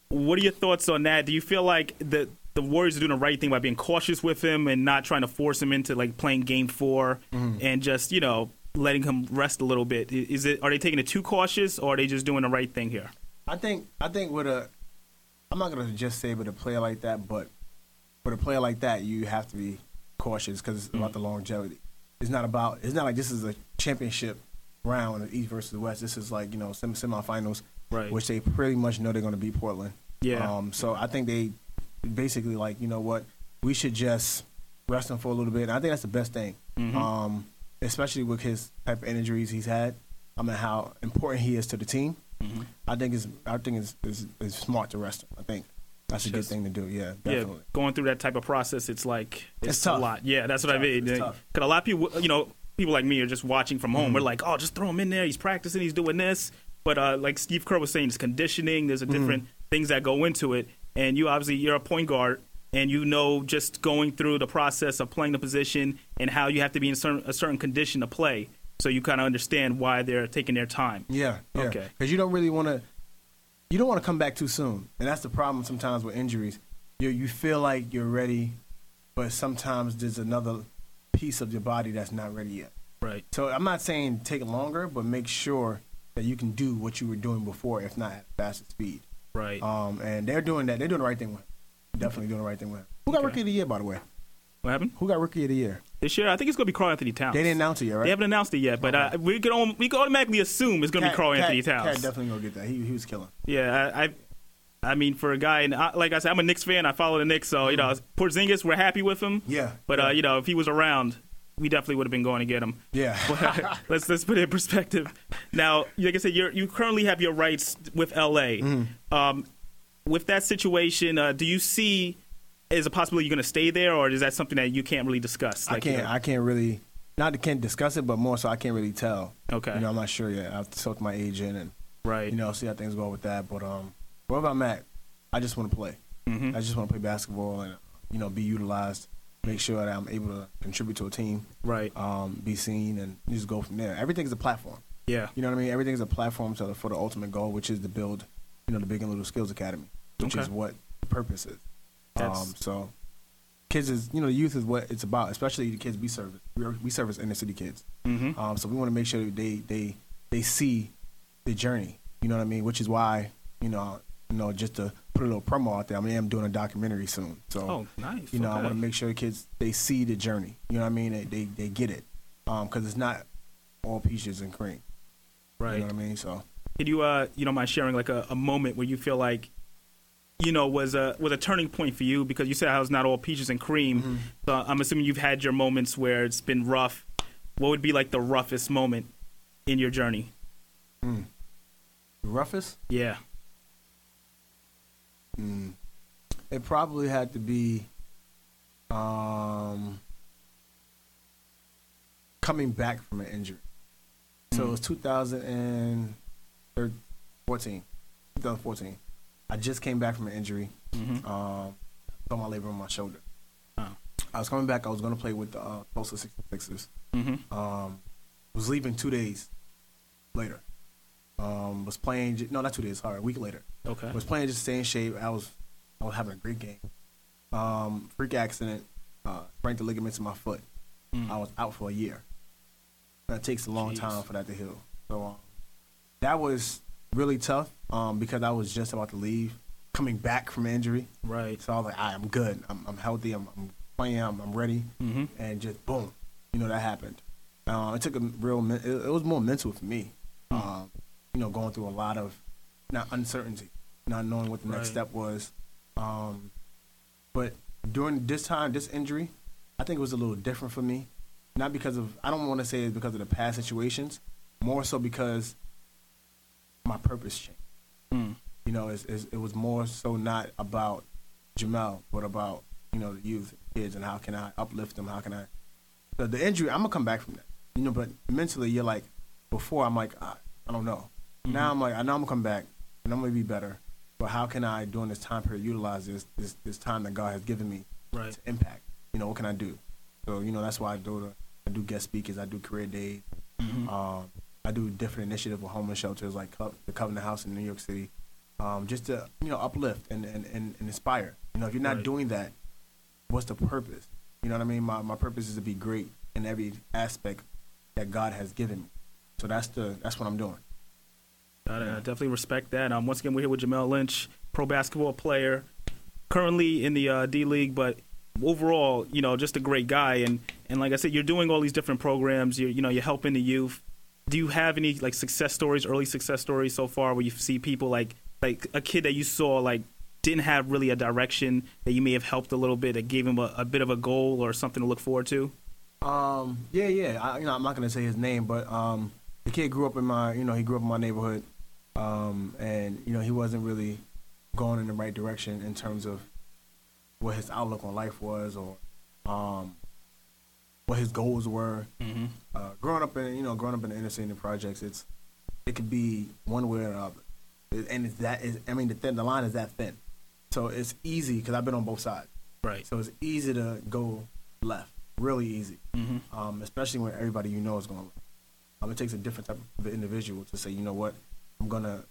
What are your thoughts on that? Do you feel like the the Warriors are doing the right thing by being cautious with him and not trying to force him into like playing Game 4 Mhm. and just you know letting him rest a little bit? Is it are they taking it too cautious or are they just doing the right thing here? I think I think with a I'm not gonna just say with a player like that, but with a player like that, you have to be cautious because it's about the longevity. It's not about it's not like this is a championship round of East versus West. This is like you know sem- semifinals, Right. which they pretty much know they're going to beat Portland. Yeah. Um, so I think they basically like you know what we should just rest him for a little bit. And I think that's the best thing. Mhm. Um, especially with his type of injuries he's had. I mean how important he is to the team. Mhm. I think it's I think it's, it's, it's smart to rest him. I think that's a good thing to do. Yeah, definitely. Yeah, going through that type of process, it's like it's, It's tough. a lot. Yeah, that's what Tough. I mean. Because a lot of people, you know, people like me are just watching from home. Mhm. We're like, oh, just throw him in there. He's practicing. He's doing this. But uh, like Steve Kerr was saying, it's conditioning. There's a Mhm. different things that go into it. And you obviously you're a point guard. and you know just going through the process of playing the position and how you have to be in a certain, a certain condition to play. So you kind of understand why they're taking their time. Yeah. yeah. Okay. Because you don't really want to, you don't want to come back too soon, and that's the problem sometimes with injuries. You you feel like you're ready, but sometimes there's another piece of your body that's not ready yet. Right. So I'm not saying take longer, but make sure that you can do what you were doing before, if not at faster speed. Right. Um, and they're doing that. They're doing the right thing with. Definitely doing the right thing with. Who got Okay. rookie of the year, by the way? What happened? Who got rookie of the year? This year, I think it's going to be Karl-Anthony Towns. They didn't announce it yet, right? They haven't announced it yet, but uh, we can al- we can automatically assume it's going to be Cat- Karl Cat- Anthony Cat Towns. definitely gonna get that. He he was killing. Yeah, I, I, I mean, for a guy, and I, like I said, I'm a Knicks fan. I follow the Knicks, so you know, Porzingis, we're happy with him. Yeah, but yeah. Uh, you know, if he was around, we definitely would have been going to get him. Yeah. But let's let's put it in perspective. Now, like I said, you you currently have your rights with LA. Mm-hmm. Um, with that situation, uh, do you see is a possibility you're going to stay there, or is that something that you can't really discuss? I Like, you can't. know- I can't really. Not can't discuss it, but more so I can't really tell. Okay. You know, I'm not sure yet. I have to talk to my agent and right. you know see how things go with that. But um, wherever I'm at, I just want to play. Mhm. I just want to play basketball and you know be utilized. Make sure that I'm able to contribute to a team. Right. Um, be seen and just go from there. Everything's a platform. Yeah. You know what I mean? Everything's a platform to, for the ultimate goal, which is to build, you know, the Big and Little Skills Academy, which Okay. is what the purpose is. That's- Um, so, kids is, you know, the youth is what it's about, especially the kids we service. We, service inner city kids. Mhm. Um, so we want to make sure that they, they, they see the journey. You know what I mean? Which is why, you know, you know, just to put a little promo out there. I mean, I'm doing a documentary soon. So, Oh, nice. you know, I want to make sure the kids they see the journey. You know what I mean? They they, they get it, because it's not all peaches and cream. Right. You know what I mean? So Can you uh you don't mind sharing like a, a moment where you feel like you know was a was a turning point for you because you said how it's not all peaches and cream. Mm-hmm. So I'm assuming you've had your moments where it's been rough. What would be like the roughest moment in your journey? mm. roughest. Yeah. Mm. It probably had to be um, coming back from an injury. So it was 2014. 2014. I just came back from an injury. Mhm. Um, my labrum on my shoulder. Oh. I was coming back. I was going to play with the uh, Tulsa 66ers. Mhm. Um, was leaving two days later. Um, was playing. No, not two days. Sorry, a week later. Okay. Was playing just to stay in shape. I was, I was having a great game. Um, freak accident. Uh, sprained the ligaments in my foot. Mm. I was out for a year. That takes a long Jeez. time for that to heal. So um, that was really tough um, because I was just about to leave, coming back from injury. Right. So I was like, "All right, I'm good. I'm, I'm healthy. I'm, I'm playing. I'm, I'm ready. Mhm. And just boom, you know that happened. Uh, it took a real. It, it was more mental for me. Um, you know, going through a lot of not uncertainty, not knowing what the next step was. Um, but during this time, this injury, I think it was a little different for me. Not because of I don't want to say it's because of the past situations, more so because my purpose changed. Mm. You know, it's, it's, it was more so not about Jamel, but about you know the youth, kids, and how can I uplift them? How can I? The, the injury, I'm gonna come back from that. You know, but mentally, you're like, before I'm like, I, I don't know. Now I'm like, I know I'm gonna come back, and I'm gonna be better. But how can I, during this time period, utilize this this this time that God has given me Right. to impact? You know, what can I do? So you know, that's why I do the I do guest speakers, I do career days, Mhm. um, I do different initiatives with homeless shelters like Co- the Covenant House in New York City, um, just to you know uplift and, and, and, and inspire. You know, if you're not Right. doing that, what's the purpose? You know what I mean? My my purpose is to be great in every aspect that God has given me. So that's the that's what I'm doing. I I definitely respect that. Um, once again, we're here with Jamel Lynch, pro basketball player, currently in the uh, D League, but overall, you know, just a great guy. And and like I said, you're doing all these different programs. You're you know you're helping the youth. Do you have any like success stories, early success stories so far, where you see people like like a kid that you saw like didn't have really a direction that you may have helped a little bit that gave him a, a bit of a goal or something to look forward to? Um, yeah, yeah. I, you know, I'm not gonna say his name, but um, the kid grew up in my, you know, he grew up in my neighborhood, um, and you know, he wasn't really going in the right direction in terms of what his outlook on life was, or um, what his goals were. Mm-hmm. Uh, growing up in, you know, growing up in the inner city projects, it's it could be one way or another, It- and it's that is, I mean, the thin, the line is that thin, so it's easy because I've been on both sides. Right. So it's easy to go left, really easy. Mhm. Um, especially when everybody you know is going left. Um, it takes a different type of individual to say, you know what, I'm gonna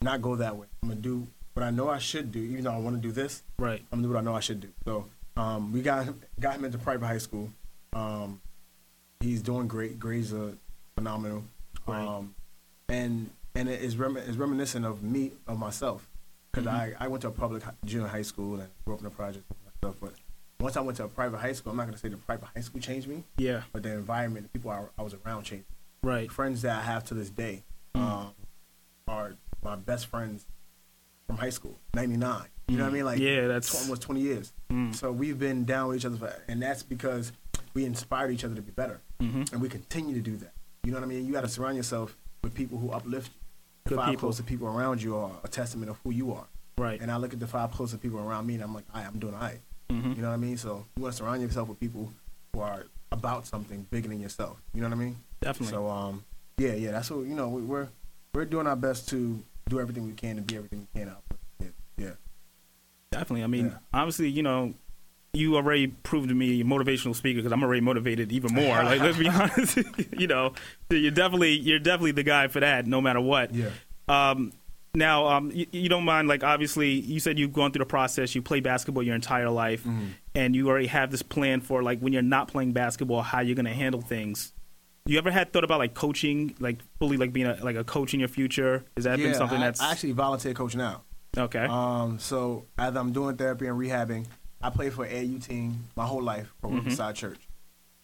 not go that way. I'm gonna do what I know I should do, even though I want to do this. Right. I'm gonna do what I know I should do. So um, we got him, got him into private high school. Um, he's doing great. Grades are phenomenal. Right. Um, and and it is rem- it's reminiscent of me of myself because Mhm. I, I went to a public junior high school and grew up in the project and stuff. But once I went to a private high school, I'm not gonna say the private high school changed me. Yeah. But the environment, the people I, I was around changed. me. Right. Friends that I have to this day Mm. um, are my best friends from high school, '99. You know what I Mm. mean? Like Yeah, that's- almost 20 years. Mm. So we've been down with each other, for, and that's because we inspired each other to be better, Mhm. and we continue to do that. You know what I mean? You got to surround yourself with people who uplift you. The Good five people. closest people around you are a testament of who you are. Right. And I look at the five closest people around me, and I'm like, right, I'm doing all right. Mhm. You know what I mean? So you want to surround yourself with people who are about something bigger than yourself. You know what I mean? Definitely. So um, yeah, yeah, that's what you know. We, we're we're doing our best to do everything we can to be everything we can out. Yeah, yeah. Definitely. I mean, obviously, you know, you already proved to me a motivational speaker because I'm already motivated even more. like, let's be honest. you know, you're definitely you're definitely the guy for that, no matter what. Yeah. Um, now, um, you, you don't mind, like, obviously, you said you've gone through the process. You play basketball your entire life, Mm-hmm. and you already have this plan for like when you're not playing basketball, how you're going to handle things. You ever had thought about like coaching, like fully like being a, like a coach in your future? Has that been something I, that's I actually volunteer coach now. okay? Um, so as I'm doing therapy and rehabbing, I played for AU team my whole life for Mhm. Riverside Church,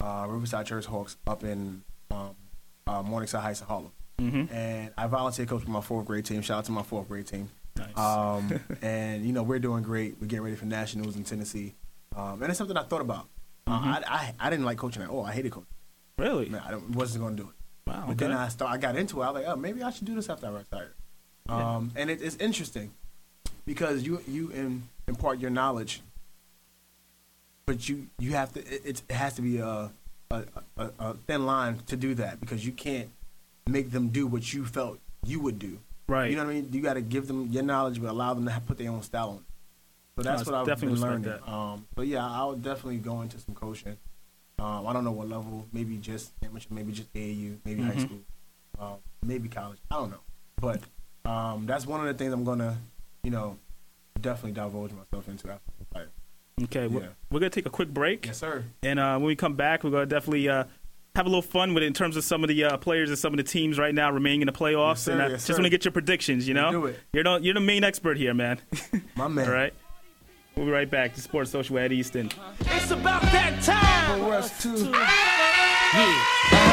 uh, Riverside Church Hawks up in um, uh, Morningside Heights in Harlem. Mhm. And I volunteer coach for my fourth grade team. Shout out to my fourth grade team. Nice. Um, and you know we're doing great. We're getting ready for nationals in Tennessee, um, and it's something I thought about. Uh, Mhm. I, I I didn't like coaching at all. I hated coaching. Really? Man, I wasn't going to do it. Wow. But then. I start, I got into it. I was like, oh, maybe I should do this after I retire. Yeah. Um, and it, it's interesting because you you in, impart your knowledge, but you you have to. It, it has to be a, a a a thin line to do that because you can't make them do what you felt you would do. Right. You know what I mean? You got to give them your knowledge, but allow them to put their own style on it. So that's it's what I've definitely been learning. that. Um, but yeah, I would definitely go into some coaching. Um, I don't know what level. Maybe just amateur. Maybe just AAU. Maybe high Mhm. school. Um, maybe college. I don't know. But um, that's one of the things I'm gonna, you know, definitely divulge myself into after. Like, Okay, we're, we're gonna take a quick break. Yes, sir. And uh, when we come back, we're gonna definitely uh, have a little fun with it in terms of some of the uh, players and some of the teams right now remaining in the playoffs. Yes, sir, and uh, yes, just want to get your predictions. You know, do it. You're the you're the main expert here, man. My man. All right. We'll be right back to Sports Social Ed Easton. It's about that time. For us too. Yeah,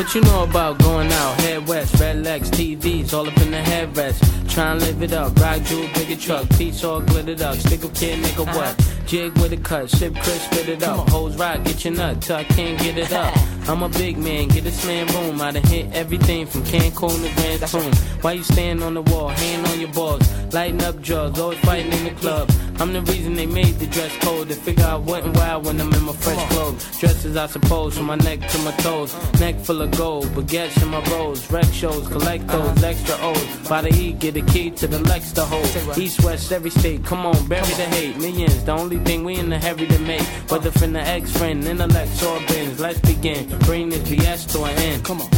what you know about going out? Head west, red legs, TVs, all up in the headrest. Try and live it up, ride jewel, bigger truck, piece all glittered up. Stick a kid, nigga, what? Jig with a cut, sip crisp, spit it up. Hoes ride, get your nut till I can't get it up. I'm a big man, get a slam room. I done hit everything from Cancun to Grand Tune. Why you stand on the wall, hand on your balls, lighting up drugs, always fighting in the club. I'm the reason they made the dress code to figure out what and why when I'm in my fresh clothes. Dresses, I suppose, from my neck to my toes. Neck full of gold, baguettes in my rolls. Rec shows, collect those uh-huh. extra O's. By the E, get a key to the Lex to hold. East, west, every state, come on, bury the hate. Millions, the only thing we in the heavy to make. Whether from the ex friend, intellect, or bins. Let's begin. Bring this BS to an end. Come on.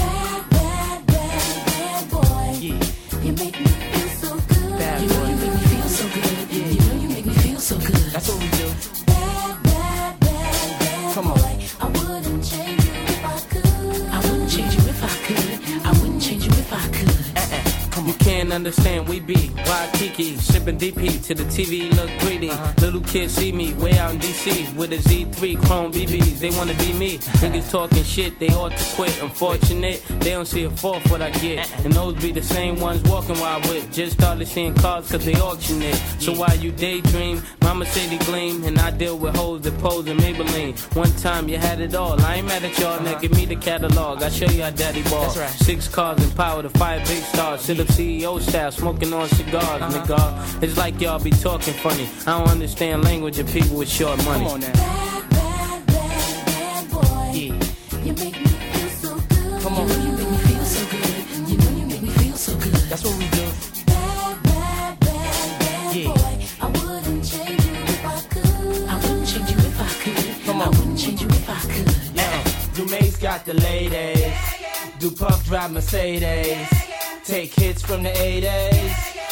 You make me feel so good. Bad you know boy. you make me feel so good. You know you make me feel so good. That's what we do. Bad, bad, bad, bad Come on. boy. I wouldn't change You can't understand, we be Waikiki, sipping DP to the TV, look greedy. Little kids see me way out in DC with a Z3 Chrome BBs. They wanna be me. Niggas talking shit, they ought to quit. Unfortunate, they don't see a fourth what I get. And those be the same ones walking while I whip. Just started seeing cars cause they auction it. So while you daydream, mama say they gleam. And I deal with hoes that pose in Maybelline. One time you had it all. I ain't mad at y'all, now uh-huh. give me the catalog. I show you how daddy ball. Right. Six cars and power to five big stars. Sit up CEO style, smoking on cigars, uh-huh. nigga. It's like y'all be talking funny. I don't understand language of people with short money. Come on now. Yeah. Come on. That's what we do. Yeah. Come on. Now, got the ladies. Yeah, yeah. Do Puff drive Mercedes. Yeah. Take hits from the 80s.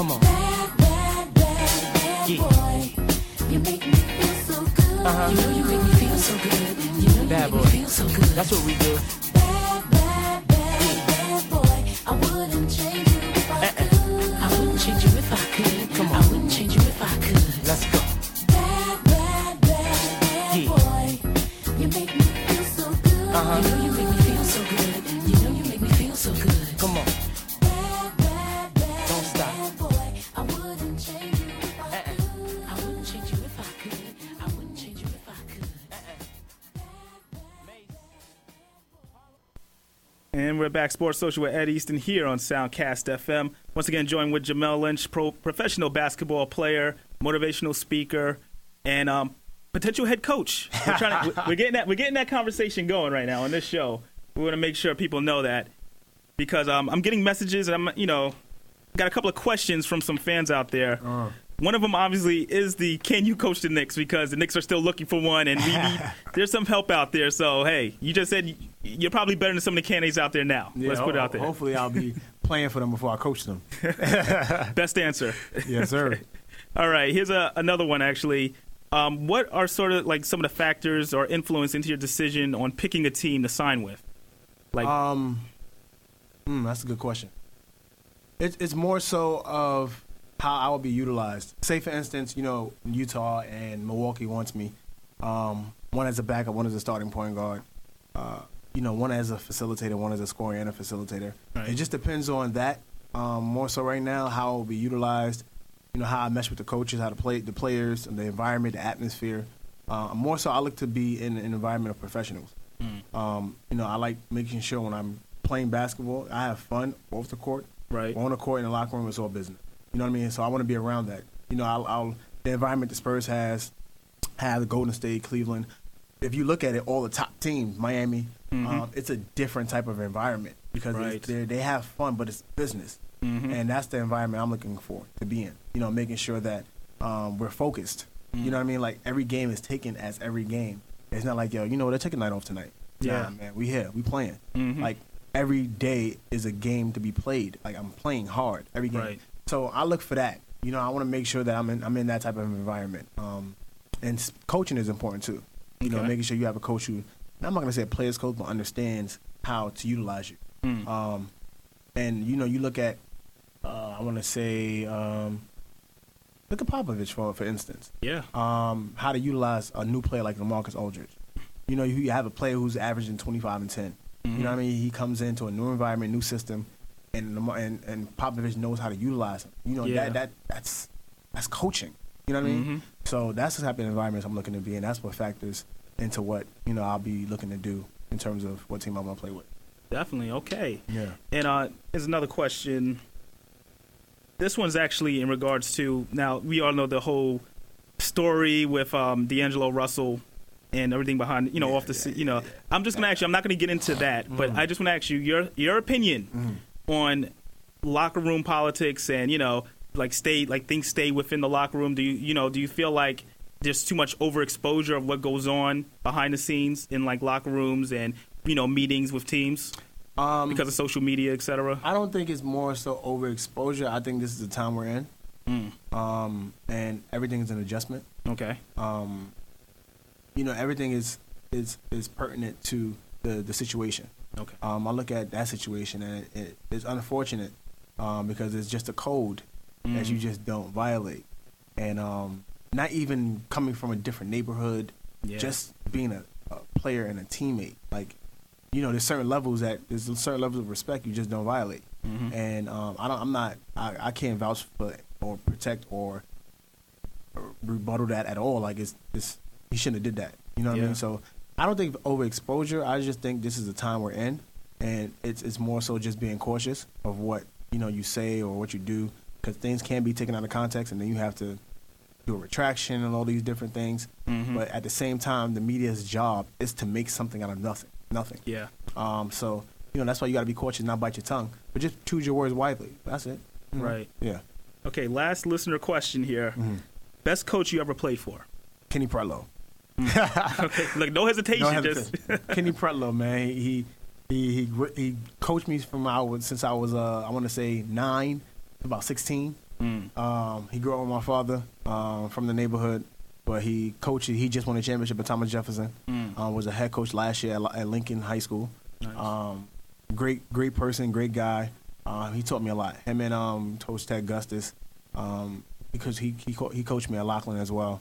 Come on. boy. You make me feel so good. Uh-huh. You know you make me feel so good. You know you make boy. me feel so good. That's what we do. Bad, bad, bad, bad boy. I wouldn't change we're back, Sports Social with Ed Easton here on Soundcast FM. Once again, joined with Jamel Lynch, pro professional basketball player, motivational speaker, and um, potential head coach. We're, trying to, we're getting that we're getting that conversation going right now on this show. We want to make sure people know that because um, I'm getting messages and I'm you know got a couple of questions from some fans out there. One of them obviously is the can you coach the Knicks because the Knicks are still looking for one and we need there's some help out there. So hey, you just said you're probably better than some of the candidates out there now. Yeah, Let's put it out there. Hopefully, I'll be playing for them before I coach them. Best answer. Yes, sir. All right, here's a, another one actually. Um, what are sort of like some of the factors or influence into your decision on picking a team to sign with? Like, um, mm, that's a good question. It's it's more so of how I will be utilized. Say, for instance, you know, Utah and Milwaukee wants me. Um, one as a backup, one as a starting point guard. Uh, you know, one as a facilitator, one as a scorer and a facilitator. It just depends on that. Um, more so right now, how it will be utilized. You know, how I mesh with the coaches, how to play the players, and the environment, the atmosphere. Uh, more so, I look to be in an environment of professionals. Um, you know, I like making sure when I'm playing basketball, I have fun off the court. Right. On the court in the locker room, it's all business. You know what I mean? So I want to be around that. You know, I'll, I'll the environment the Spurs has, have the Golden State, Cleveland. If you look at it, all the top teams, Miami, um, it's a different type of environment because Right. they have fun, but it's business, Mhm. and that's the environment I'm looking for to be in. You know, making sure that um, we're focused. You know what I mean? Like every game is taken as every game. It's not like yo, you know, what? they're taking night off tonight. Yeah. Nah, man, we here, we playing. Mhm. Like every day is a game to be played. Like I'm playing hard every game. Right. So I look for that. You know, I want to make sure that I'm in I'm in that type of environment. Um, and coaching is important too. You know, making sure you have a coach who I'm not gonna say a player's coach, but understands how to utilize you. Mm. Um, and you know, you look at uh, I want to say um, look at Popovich for for instance. yeah, Um, how to utilize a new player like LaMarcus Aldridge. You know, you you have a player who's averaging 25 and 10. You know what I mean? He comes into a new environment, new system, and and, and Popovich knows how to utilize him. You know Yeah. that that that's that's coaching. You know what I mean? Mhm. So that's the type of environments I'm looking to be in. That's what factors into what you know I'll be looking to do in terms of what team I'm gonna play with. definitely okay. Yeah. And uh, here's another question. This one's actually in regards to now we all know the whole story with um, D'Angelo Russell and everything behind you know off the se- you know I'm just gonna ask you I'm not gonna get into that but I just want to ask you your your opinion on locker room politics and you know like stay like things stay within the locker room do you you know do you feel like there's too much overexposure of what goes on behind the scenes in like locker rooms and you know meetings with teams Um, because of social media etc I don't think it's more so overexposure. I think this is the time we're in, Mm. um, and everything is an adjustment. okay um, you know, everything is is is pertinent to the the situation. Okay. Um, I look at that situation and it, it, it's unfortunate um, because it's just a code that you Mm. just don't violate, and um, not even coming from a different neighborhood, Yeah. just being a, a player and a teammate. Like, you know, there's certain levels that there's certain levels of respect you just don't violate, Mhm. and um, I don't, I'm not, I, I can't vouch for or protect or rebuttal that at all. Like it's, it's he shouldn't have did that. You know what I mean? So I don't think overexposure. I just think this is the time we're in, and it's it's more so just being cautious of what you know you say or what you do, because things can be taken out of context, and then you have to do a retraction and all these different things. Mhm. But at the same time, the media's job is to make something out of nothing. Nothing. Yeah. Um. So you know that's why you got to be cautious, not bite your tongue, but just choose your words wisely. That's it. Know? Right. Yeah. Okay, last listener question here. Mm-hmm. Best coach you ever played for? Kenny Pretlow. okay, look, no hesitation. No just. Kenny Pretlow, man, he he he he coached me from I was since I was uh I want to say nine about sixteen. Mm. Um, he grew up with my father um, from the neighborhood, but he coached. He just won a championship at Thomas Jefferson. Mm. Um, was a head coach last year at, at Lincoln High School. Nice. Um, great great person, great guy. Uh, he taught me a lot. Him and um, Coach Ted Gustus, um, because he he co- he coached me at Loughlin as well.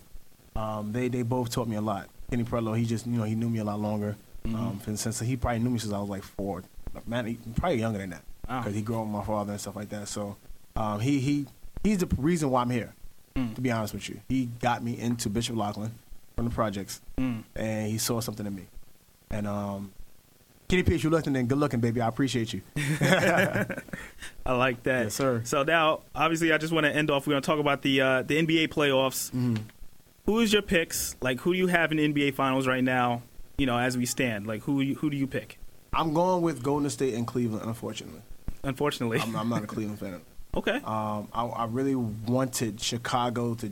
Um, they they both taught me a lot. Kenny Pretlow, he just you know he knew me a lot longer. Um, since, since he probably knew me since I was like four. Man, he, probably younger than that Wow. because he grew up with my father and stuff like that. So um, he he he's the reason why I'm here. Mm. To be honest with you, he got me into Bishop Loughlin from the projects, Mm. and he saw something in me. And um, Kenny Pierce, you listening? Good looking, baby. I appreciate you. I like that. Yes, sir. So now, obviously, I just want to end off. We're going to talk about the uh, the NBA playoffs. Mm-hmm. Who is your picks? Like, who do you have in the NBA Finals right now? You know, as we stand, like who you- who do you pick? I'm going with Golden State and Cleveland. Unfortunately, Unfortunately, I'm, I'm not a Cleveland fan. okay. Um, I, I really wanted Chicago to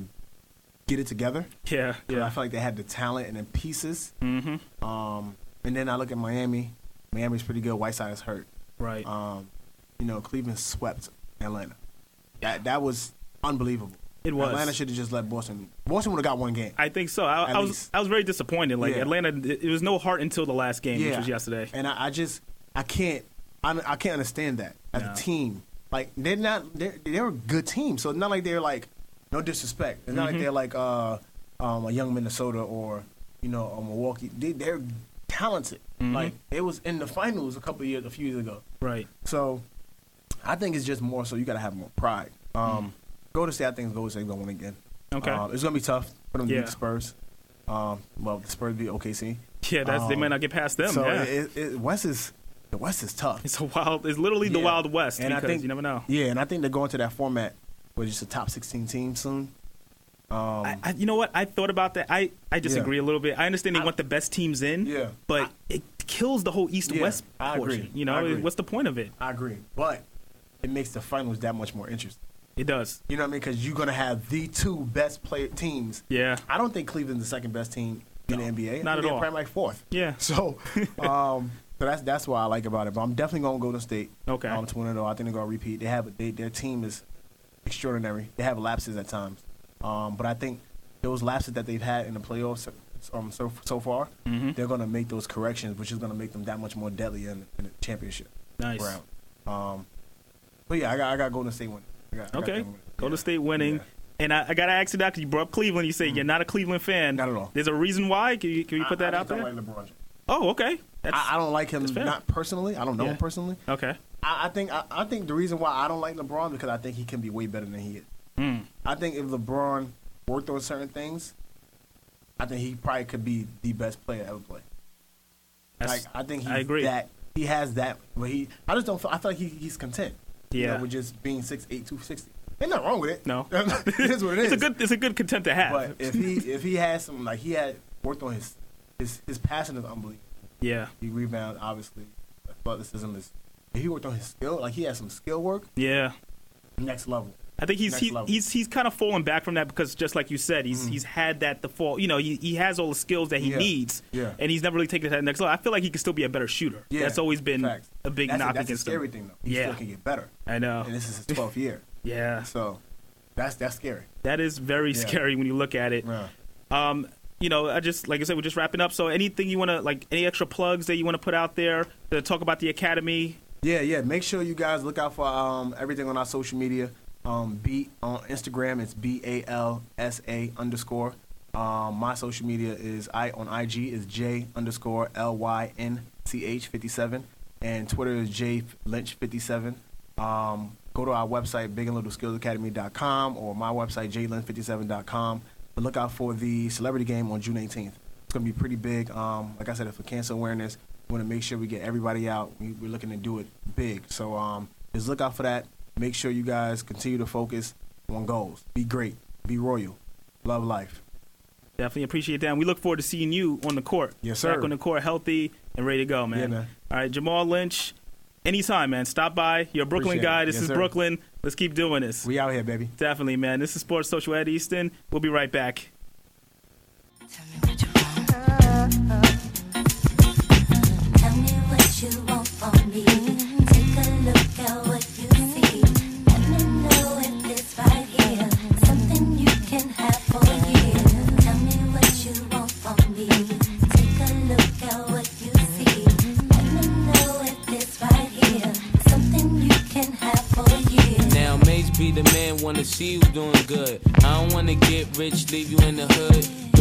get it together. Yeah, yeah. I feel like they had the talent and the pieces. Mm-hmm. Um, and then I look at Miami. Miami's pretty good. Whiteside is hurt. Right. Um, you know, Cleveland swept Atlanta. That that was unbelievable. It was. Atlanta should have just let Boston. Boston would have got one game. I think so. I, I was least. I was very disappointed. Like Yeah. Atlanta, it, it was no heart until the last game, which was yesterday. And I, I just I can't I, I can't understand that as No. a team. Like they're not they're they're a good team. So it's not like they're like no disrespect. It's not Mhm. like they're like uh um a young Minnesota or you know a Milwaukee. They, they're talented. Mhm. Like it was in the finals a couple years a few years ago. Right. So I think it's just more so you got to have more pride. Um, Go to State, I think Golden State going to win again. Okay. Um, it's going to be tough for them to Yeah. beat the Spurs. Um, well, the Spurs beat OKC. Yeah, that's they Um, might not get past them. So yeah. it, it, West is the West is tough. it's a wild. It's literally the Wild West And I think- you never know. Yeah, and I think they're going to that format where it's just a top 16 team soon. Um, I, I, you know what? I thought about that. I, I disagree a little bit. I understand they want the best teams in. Yeah. But it kills the whole East Yeah, West I agree. portion. You I know, what's the point of it? I agree, but it makes the finals that much more interesting. It does. You know what I mean? Because you're going to have the two best player teams. Yeah. I don't think Cleveland's the second best team in the NBA. Not at all. Probably like fourth. Yeah. So, um, so that's that's what I like about it. But I'm definitely going to Golden State. Okay. Um, to win it all. I think they're going to repeat. They have they, their team is extraordinary. They have lapses at times, um, but I think those lapses that they've had in the playoffs um, so so far, Mhm. they're going to make those corrections, which is going to make them that much more deadly in, in the championship Nice. round. Um, but yeah, I got I got Golden State winning. Got, Okay. Golden State winning. And I, I got to ask you that because you brought up Cleveland. You say you're not a Cleveland fan. Mm. Not at all. There's a reason why. Can you, can you put I- that I out there? don't like LeBron. oh, okay. That's, I, I don't like him not personally. I don't know Yeah. him personally. okay. I, I think I, I think the reason why I don't like LeBron because I think he can be way better than he is. Mm. I think if LeBron worked on certain things, I think he probably could be the best player ever play. Like I think he's I agree. that he has that. But he, I just don't. Feel, I feel like he, he's content. You Yeah. know, with just being six eight two sixty. Ain't nothing wrong with it. No. it is what it is. It's a good. It's a good content to have. But if he if he has some like he had worked on his his his passion is unbelievable. yeah. He rebound obviously. Athleticism is. If he worked on his skill, like he had some skill work, Yeah. next level. I think he's he, he's he's kind of fallen back from that because just like you said, he's he's had that the fall. You know, he, he has all the skills that he Mm. Yeah. needs, Yeah. and he's never really taken it to that next level. I feel like he could still be a better shooter. Yeah, That's always been facts. a big that's knock a, that's against a scary him. thing though. He Yeah. still can get better. I know. And this is his twelfth year. Yeah, So that's that's scary. that is very Yeah. scary when you look at it. Yeah. Um, you know, I just like I said, we're just wrapping up. So, anything you want to like, any extra plugs that you want to put out there to talk about the academy? Yeah, yeah. Make sure you guys look out for um, everything on our social media. Um, B on Instagram, it's B A L S A underscore. Um, my social media is I on IG is J underscore L Y N C H fifty seven, and Twitter is J Lynch fifty seven. Um, go to our website bigandlittleskillsacademy.com or my website jlynch57.com. But look out for the celebrity game on June 18th. It's going to be pretty big. Um, like I said, for cancer awareness, we want to make sure we get everybody out. We, we're looking to do it big. So um, just look out for that. Make sure you guys continue to focus on goals. Be great. Be royal. Love life. Definitely appreciate that. And we look forward to seeing you on the court. Yes, sir. Back on the court, healthy and ready to go, man. Yeah, man. All right, Jamal Lynch, anytime, man. Stop by. You're a Brooklyn Appreciate guy. it. This Yes, is sir. Brooklyn. Let's keep doing this. We out here, baby. Definitely, man. This is Sports Social Ed Easton. We'll be right back. Tell me what you want from me. The man, wanna see you doing good. I don't wanna get rich, leave you in the hood.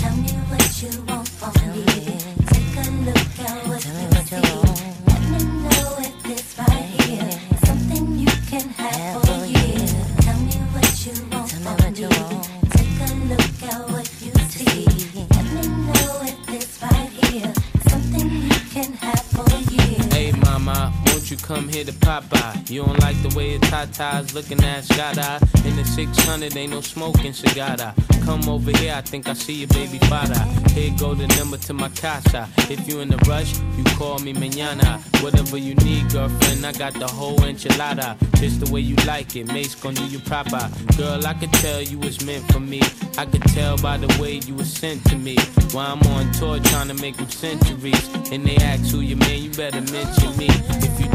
Tell me what you you come here to Popeye? You don't like the way the tatas looking at Scott In the 600, ain't no smoking cigar. Come over here, I think I see your baby father. Here go the number to my casa. If you in a rush, you call me mañana. Whatever you need, girlfriend, I got the whole enchilada. Just the way you like it, Mace gon' do you proper. Girl, I could tell you was meant for me. I could tell by the way you were sent to me. While I'm on tour trying to make them centuries. And they ask who you man, you better mention me. If you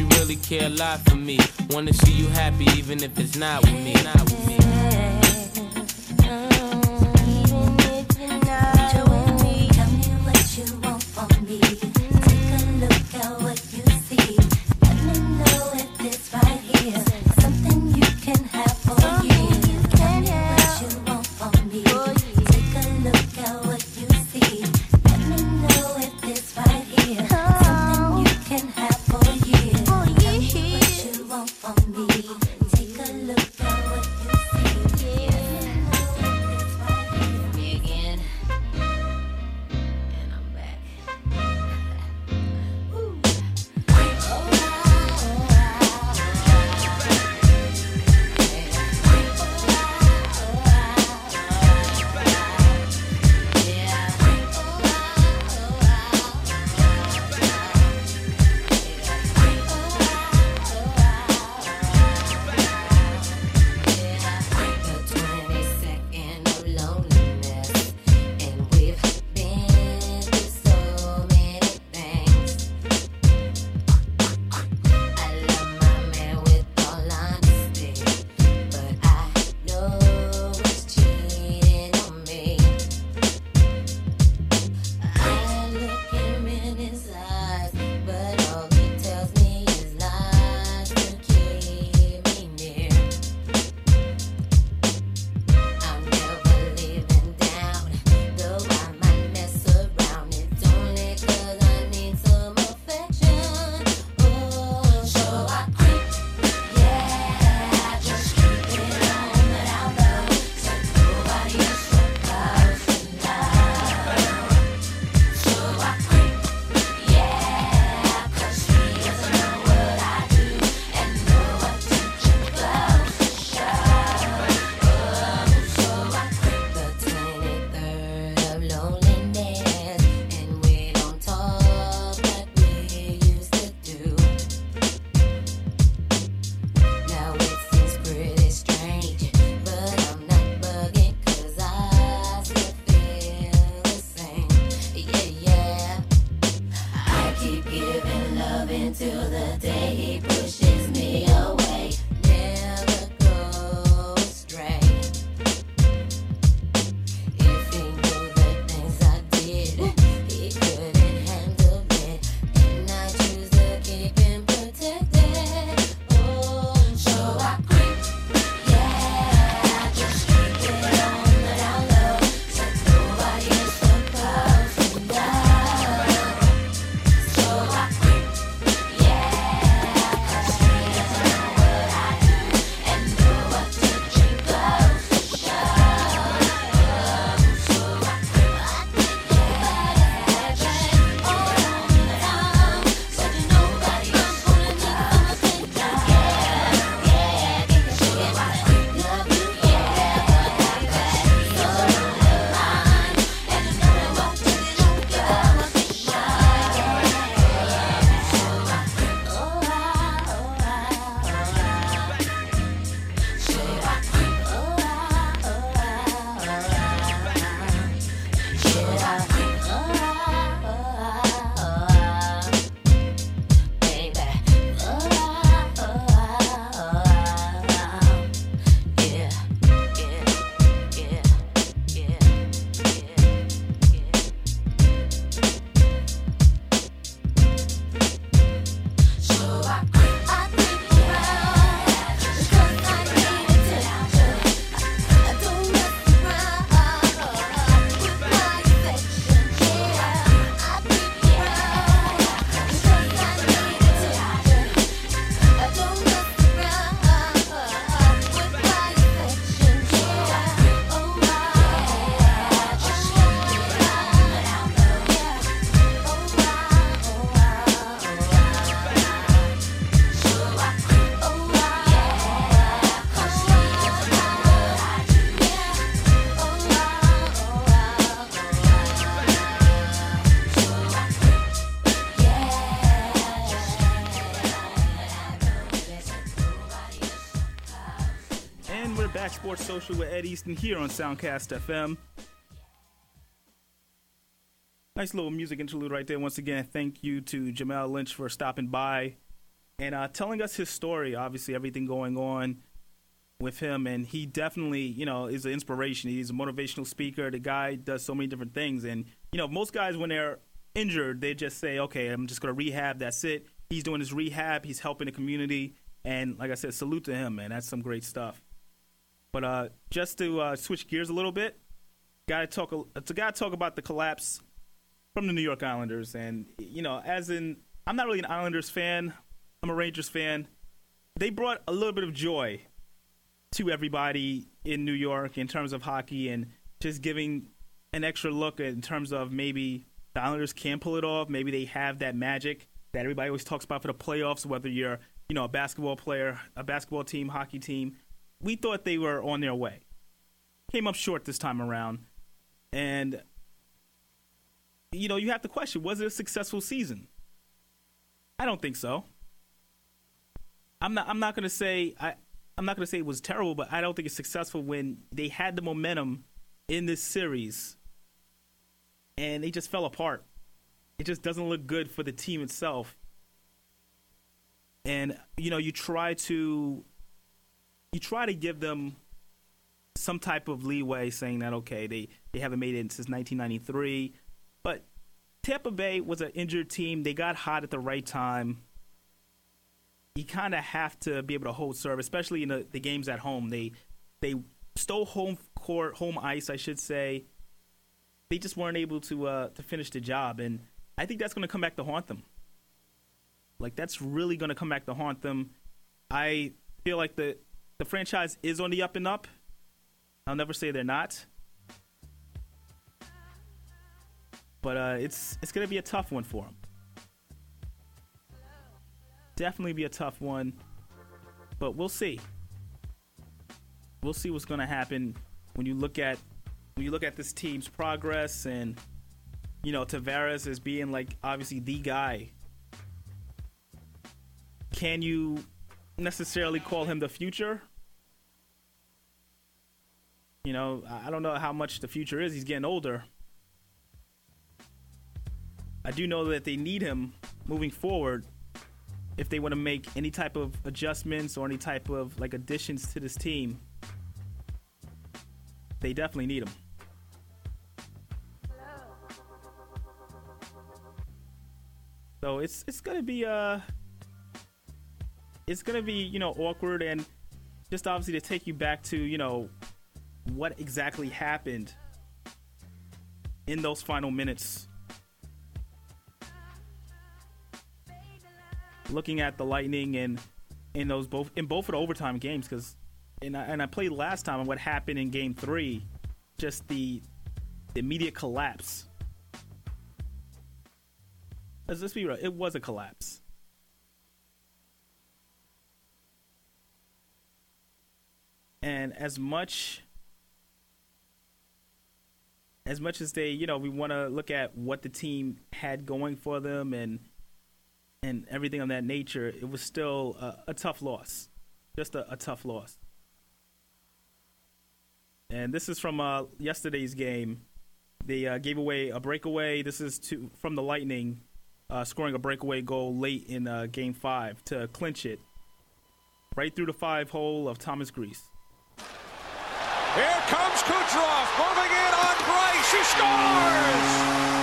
you really care a lot for me. Wanna see you happy, even if it's not with me. Not with me. Social with Ed Easton here on Soundcast FM. Nice little music interlude right there. Once again, thank you to Jamel Lynch for stopping by and uh, telling us his story. Obviously, everything going on with him, and he definitely, you know, is an inspiration. He's a motivational speaker. The guy does so many different things, and you know, most guys when they're injured, they just say, "Okay, I'm just gonna rehab. That's it." He's doing his rehab. He's helping the community, and like I said, salute to him, man. That's some great stuff. But uh, just to uh, switch gears a little bit, gotta talk. To gotta talk about the collapse from the New York Islanders, and you know, as in, I'm not really an Islanders fan. I'm a Rangers fan. They brought a little bit of joy to everybody in New York in terms of hockey, and just giving an extra look in terms of maybe the Islanders can pull it off. Maybe they have that magic that everybody always talks about for the playoffs. Whether you're, you know, a basketball player, a basketball team, hockey team, we thought they were on their way. Came up short this time around, and you know, you have to question: was it a successful season? I don't think so. I'm not. I'm not going to say. I. I'm not going to say it was terrible, but I don't think it's successful when they had the momentum in this series, and they just fell apart. It just doesn't look good for the team itself. And you know, you try to. You try to give them some type of leeway, saying that okay, they they haven't made it since 1993, but Tampa Bay was an injured team. They got hot at the right time you kind of have to be able to hold serve, especially in the, the games at home. They they stole home court, home ice, I should say. They just weren't able to uh, to finish the job, and I think that's going to come back to haunt them. Like that's really going to come back to haunt them. I feel like the the franchise is on the up and up. I'll never say they're not, but uh, it's it's to be a tough one for them definitely be a tough one, but we'll see. We'll see what's to happen when you look at when you look at this team's progress and you know Tavares as being like obviously the guy. Can you necessarily call him the future? You know, I don't know how much the future is. He's getting older. I do know that they need him moving forward if they want to make any type of adjustments or any type of like additions to this team, they definitely need him. So it's it's gonna be uh it's gonna be you know awkward and just obviously to take you back to you know what exactly happened in those final minutes looking at the Lightning and in those both in both of the overtime games because and I, and I played last time and what happened in Game Three, just the, the immediate collapse. Let's be real. It was a collapse. And as much as much as they, you know, we want to look at what the team had going for them and and everything of that nature, it was still a, a tough loss, just a, a, tough loss. And this is from uh, yesterday's game. They uh, gave away a breakaway. This is to, from the Lightning, uh, scoring a breakaway goal late in uh, Game Five to clinch it, right through the five hole of Thomas Greiss. Here comes Kucherov, moving in on Greiss. He scores.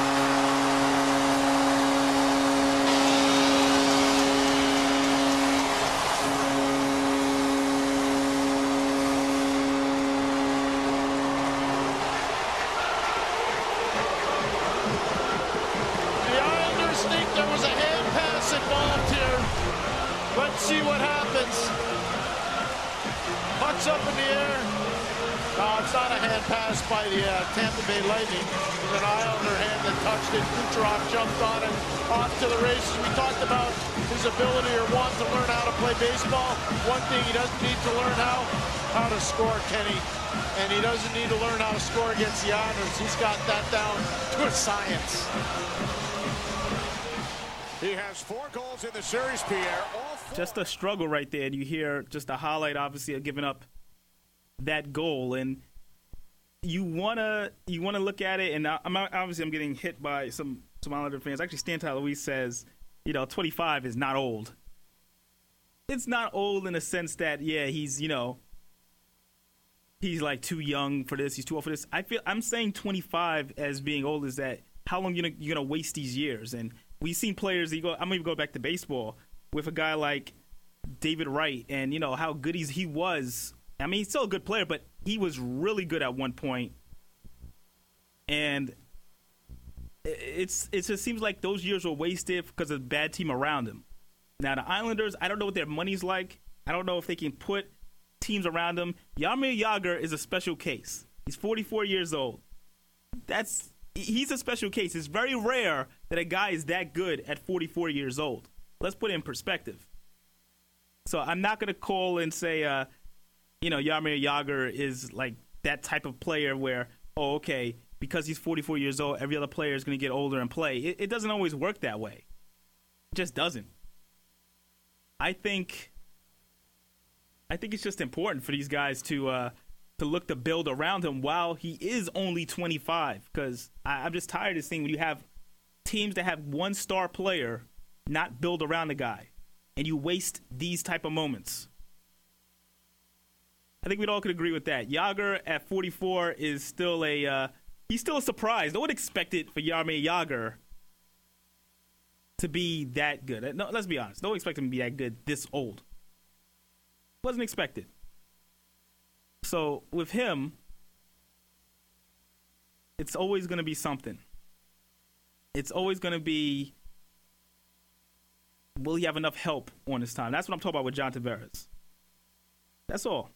Bay Lightning. It was an Islander hand that touched it. Kucherov jumped on it, off to the races. We talked about his ability or want to learn how to play baseball. One thing he doesn't need to learn how, how to score, Kenny. And he doesn't need to learn how to score against the Islanders. He's got that down to a science. He has four goals in the series, Pierre. Just a struggle right there. And you hear just a highlight, obviously, of giving up that goal, and you wanna you wanna look at it. And I- I'm obviously I'm getting hit by some Islander fans. Actually, Stan Luis says, you know, 25 is not old. It's not old in the sense that yeah, he's you know he's like too young for this. He's too old for this. I feel I'm saying 25 as being old is that how long you gonna you're gonna waste these years? And we've seen players. You go. I'm gonna even go back to baseball with a guy like David Wright, and you know how good he's he was. I mean, he's still a good player, but he was really good at one point, and it's it just seems like those years were wasted because of the bad team around him. Now the Islanders, I don't know what their money's like. I don't know if they can put teams around them. Jaromir Jagr is a special case. He's 44 years old. That's he's a special case. It's very rare that a guy is that good at 44 years old. Let's put it in perspective. So I'm not going to call and say, uh, you know, Jaromir Jagr is like that type of player where, oh, okay, because he's 44 years old, every other player is going to get older and play. It, it doesn't always work that way. It just doesn't. I think I think it's just important for these guys to uh, to look to build around him while he is only 25. Because I'm just tired of seeing when you have teams that have one star player not build around the guy, and you waste these type of moments. I think we'd all could agree with that. Jagr at 44 is still a uh, he's still a surprise. No one expected for Jaromir Jagr to be that good. No, let's be honest. No one expected him to be that good this old. Wasn't expected. So with him, it's always going to be something. It's always going to be will he have enough help on his time? That's what I'm talking about with John Tavares. That's all.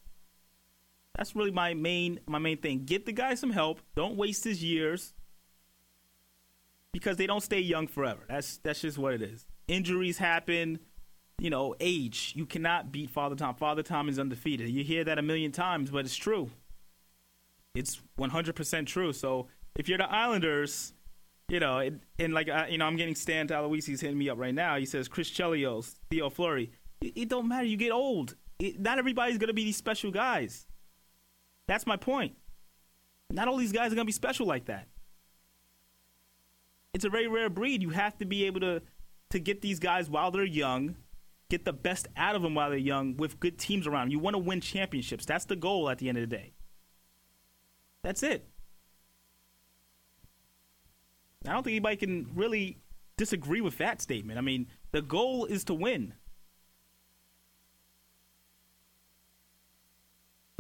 That's really my main my main thing. Get the guy some help. Don't waste his years because they don't stay young forever. That's that's just what it is. Injuries happen. You know, age. You cannot beat Father Tom. Father Tom is undefeated. You hear that a million times, but it's true. It's 100% true. So if you're the Islanders, you know, it, and like uh, you know, I'm getting Stan Aloisi's hitting me up right now. He says Chris Chelios, Theo Fleury. It, it don't matter. You get old. It, not everybody's gonna be these special guys. That's my point. Not all these guys are gonna be special like that. It's a very rare breed. You have to be able to to get these guys while they're young, get the best out of them while they're young with good teams around. 'em. You want to win championships. That's the goal at the end of the day. That's it. I don't think anybody can really disagree with that statement. I mean, the goal is to win.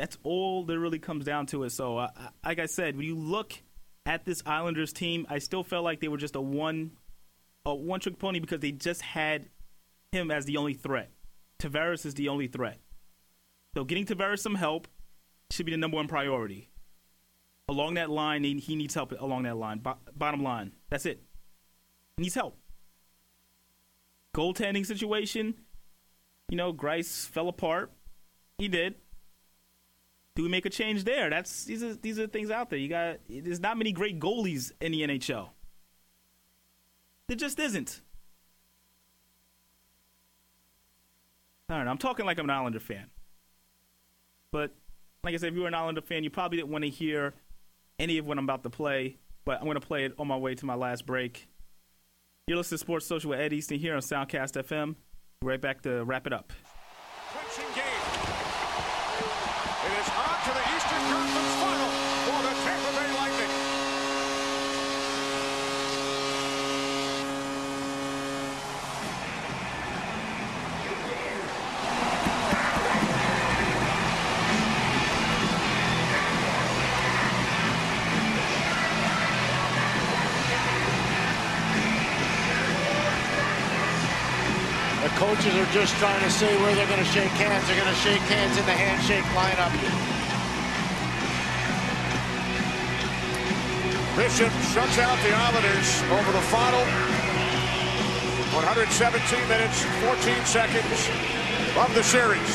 That's all that really comes down to it. So, uh, like I said, when you look at this Islanders team, I still felt like they were just a one, a one trick pony because they just had him as the only threat. Tavares is the only threat. So, getting Tavares some help should be the number one priority. Along that line, he, needs help along that line. Bo- bottom line, that's it. He needs help. Goaltending situation, you know, Greiss fell apart. He did. Do we make a change there? That's these are these are things out there. You got there's not many great goalies in the NHL. There just isn't. Don't know. I'm talking like I'm an Islander fan. But like I said, if you were an Islander fan, you probably didn't want to hear any of what I'm about to play. But I'm going to play it on my way to my last break. You're listening to Sports Social with Ed Easton here on Soundcast FM. Right back to wrap it up. Clinching game. It is on to the Eastern Conference Final for the Tampa Bay Lightning. The coaches are just trying to say where they're going to shake hands. They're going to shake hands in the handshake lineup. Bishop shuts out the Islanders over the final 117 minutes, 14 seconds of the series.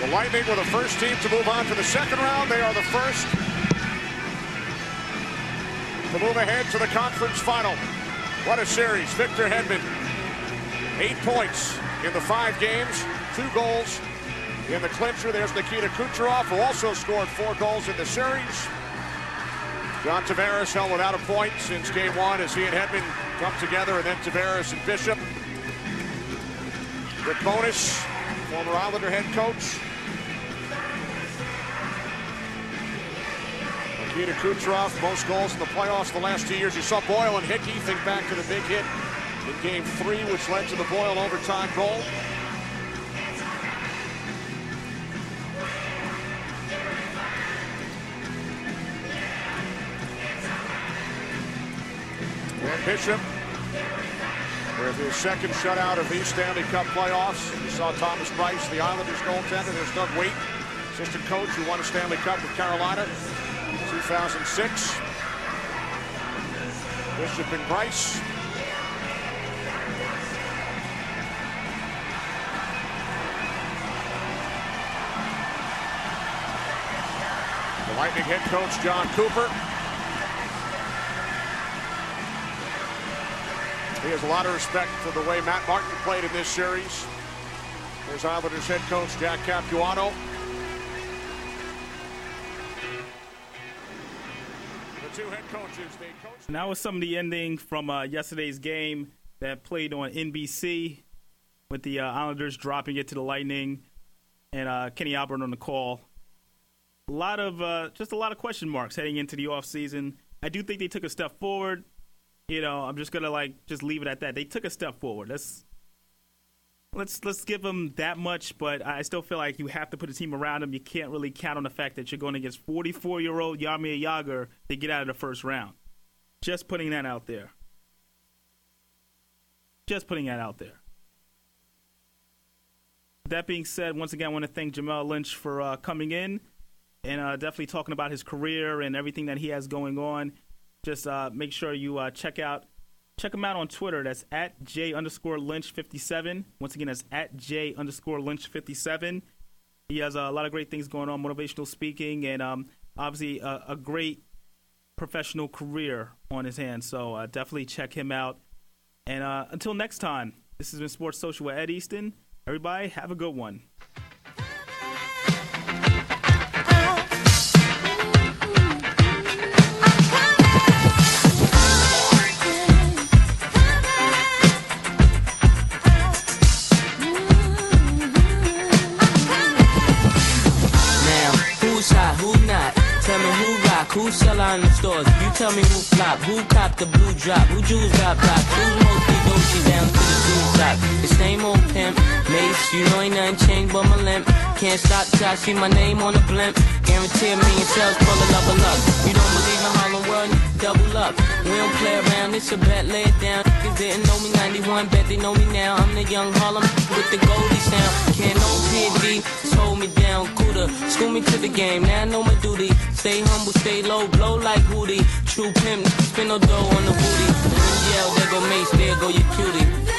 The Lightning were the first team to move on to the second round. They are the first to move ahead to the conference final. What a series. Victor Hedman, eight points in the five games, two goals, in the clincher. There's Nikita Kucherov, who also scored four goals in the series. John Tavares held without a point since game one as he and Hedman come together, and then Tavares and Bishop. Rick Bowness, former Islander head coach. Nikita Kucherov, most goals in the playoffs the last two years. You saw Boyle and Hickey. Think back to the big hit in game three, which led to the Boyle overtime goal. Bishop with his second shutout of these Stanley Cup playoffs. You saw Thomas Greiss, the Islanders goaltender. There's Doug Weight, assistant coach who won a Stanley Cup with Carolina 2006. Bishop and Greiss. The Lightning head coach, Jon Cooper. He has a lot of respect for the way Matt Martin played in this series. There's Islanders head coach Jack Capuano. The two head coaches, they coach. That was some of the ending from uh, yesterday's game that played on NBC with the uh, Islanders dropping it to the Lightning and uh, Kenny Albert on the call. A lot of uh, just a lot of question marks heading into the offseason. I do think they took a step forward. You know, I'm just gonna like just leave it at that. They took a step forward. Let's let's let's give them that much, but I still feel like you have to put a team around them. You can't really count on the fact that you're going against 44 year old Jaromir Jagr to get out of the first round. Just putting that out there. Just putting that out there. That being said, once again, I want to thank Jamel Lynch for uh, coming in and uh, definitely talking about his career and everything that he has going on. Just uh, make sure you uh, check out check him out on Twitter. That's at J underscore Lynch fifty seven. Once again, that's at J underscore Lynch fifty seven. He has a lot of great things going on, motivational speaking, and um, obviously a, a great professional career on his hands. So uh, definitely check him out. And uh, until next time, this has been Sports Social with Ed Easton. Everybody, have a good one. Who sell out in the stores. You tell me who flop, who cop the blue drop, who jewels got pop, who mostly Gucci down to the blue top. The same old pimp, mace, you know ain't nothing changed but my limp. Can't stop till I see my name on the blimp. Guarantee a million sales, pull a level up. You don't believe in Harlem World, double up. We don't play around, it's your bet, lay it down. Niggas didn't know me 91, bet they know me now. I'm the young Harlem with the Goldie sound. Can't no PD, hold me down, cooler. School me to the game, now I know my duty. Stay humble, stay low, blow like Hootie. True pimp, spin no dough on the booty. Yell, there go Mace, there go your cutie.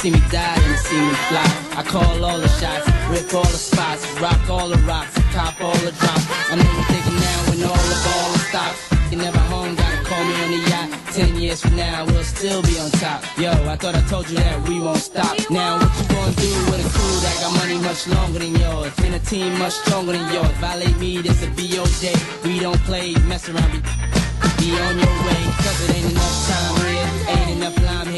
See me die than see me fly. I call all the shots, rip all the spots, rock all the rocks, cop all the drops. I know you're thinking now when all the ball stops. You never home, gotta call me on the yacht. Ten years from now, we'll still be on top. Yo, I thought I told you that we won't stop. Now, what you gonna do with a crew that got money much longer than yours? And a team much stronger than yours. Violate me, this a BO day. We don't play, mess around, be be on your way, cause it ain't enough time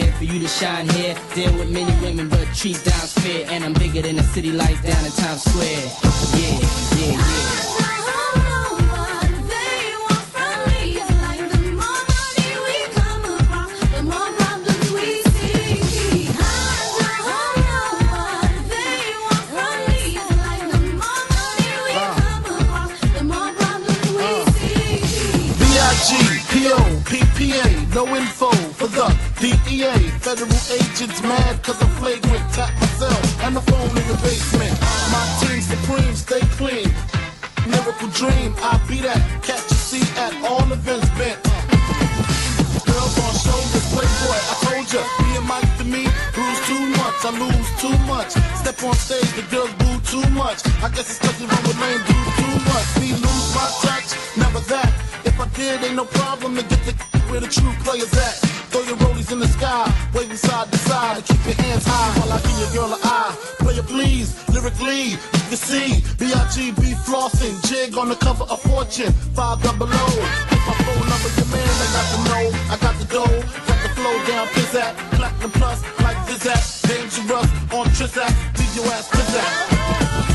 here for you to shine here. Deal with many women, but treat down's fair. And I'm bigger than the city lights down in Times Square. Yeah, yeah, yeah. No info DEA. Federal agents mad cause I'm flagrant. Tap myself and the phone in the basement. My team supreme, stay clean. Miracle dream, I be that. Catch a seat at all events bent. Girls on shoulders, playboy, I told ya. Being Mike to me, bruise too much. I lose too much. Step on stage, the girls boo too much. I guess it's cause you run with lame too much. Me lose my touch, never that. If I did, ain't no problem to get the where the true players at. Throw your rollies in the sky, waving side to side, and keep your hands high while I give your girl an eye. Player please, lyrically, you can see B.I.G.B. flossing, jig on the cover of Fortune, five double O. Get my phone number, your man, I got the know, I got the dough, got the flow down, pizzat, platinum plus, like Zizat, dangerous on Trizat, leave your ass pizzat.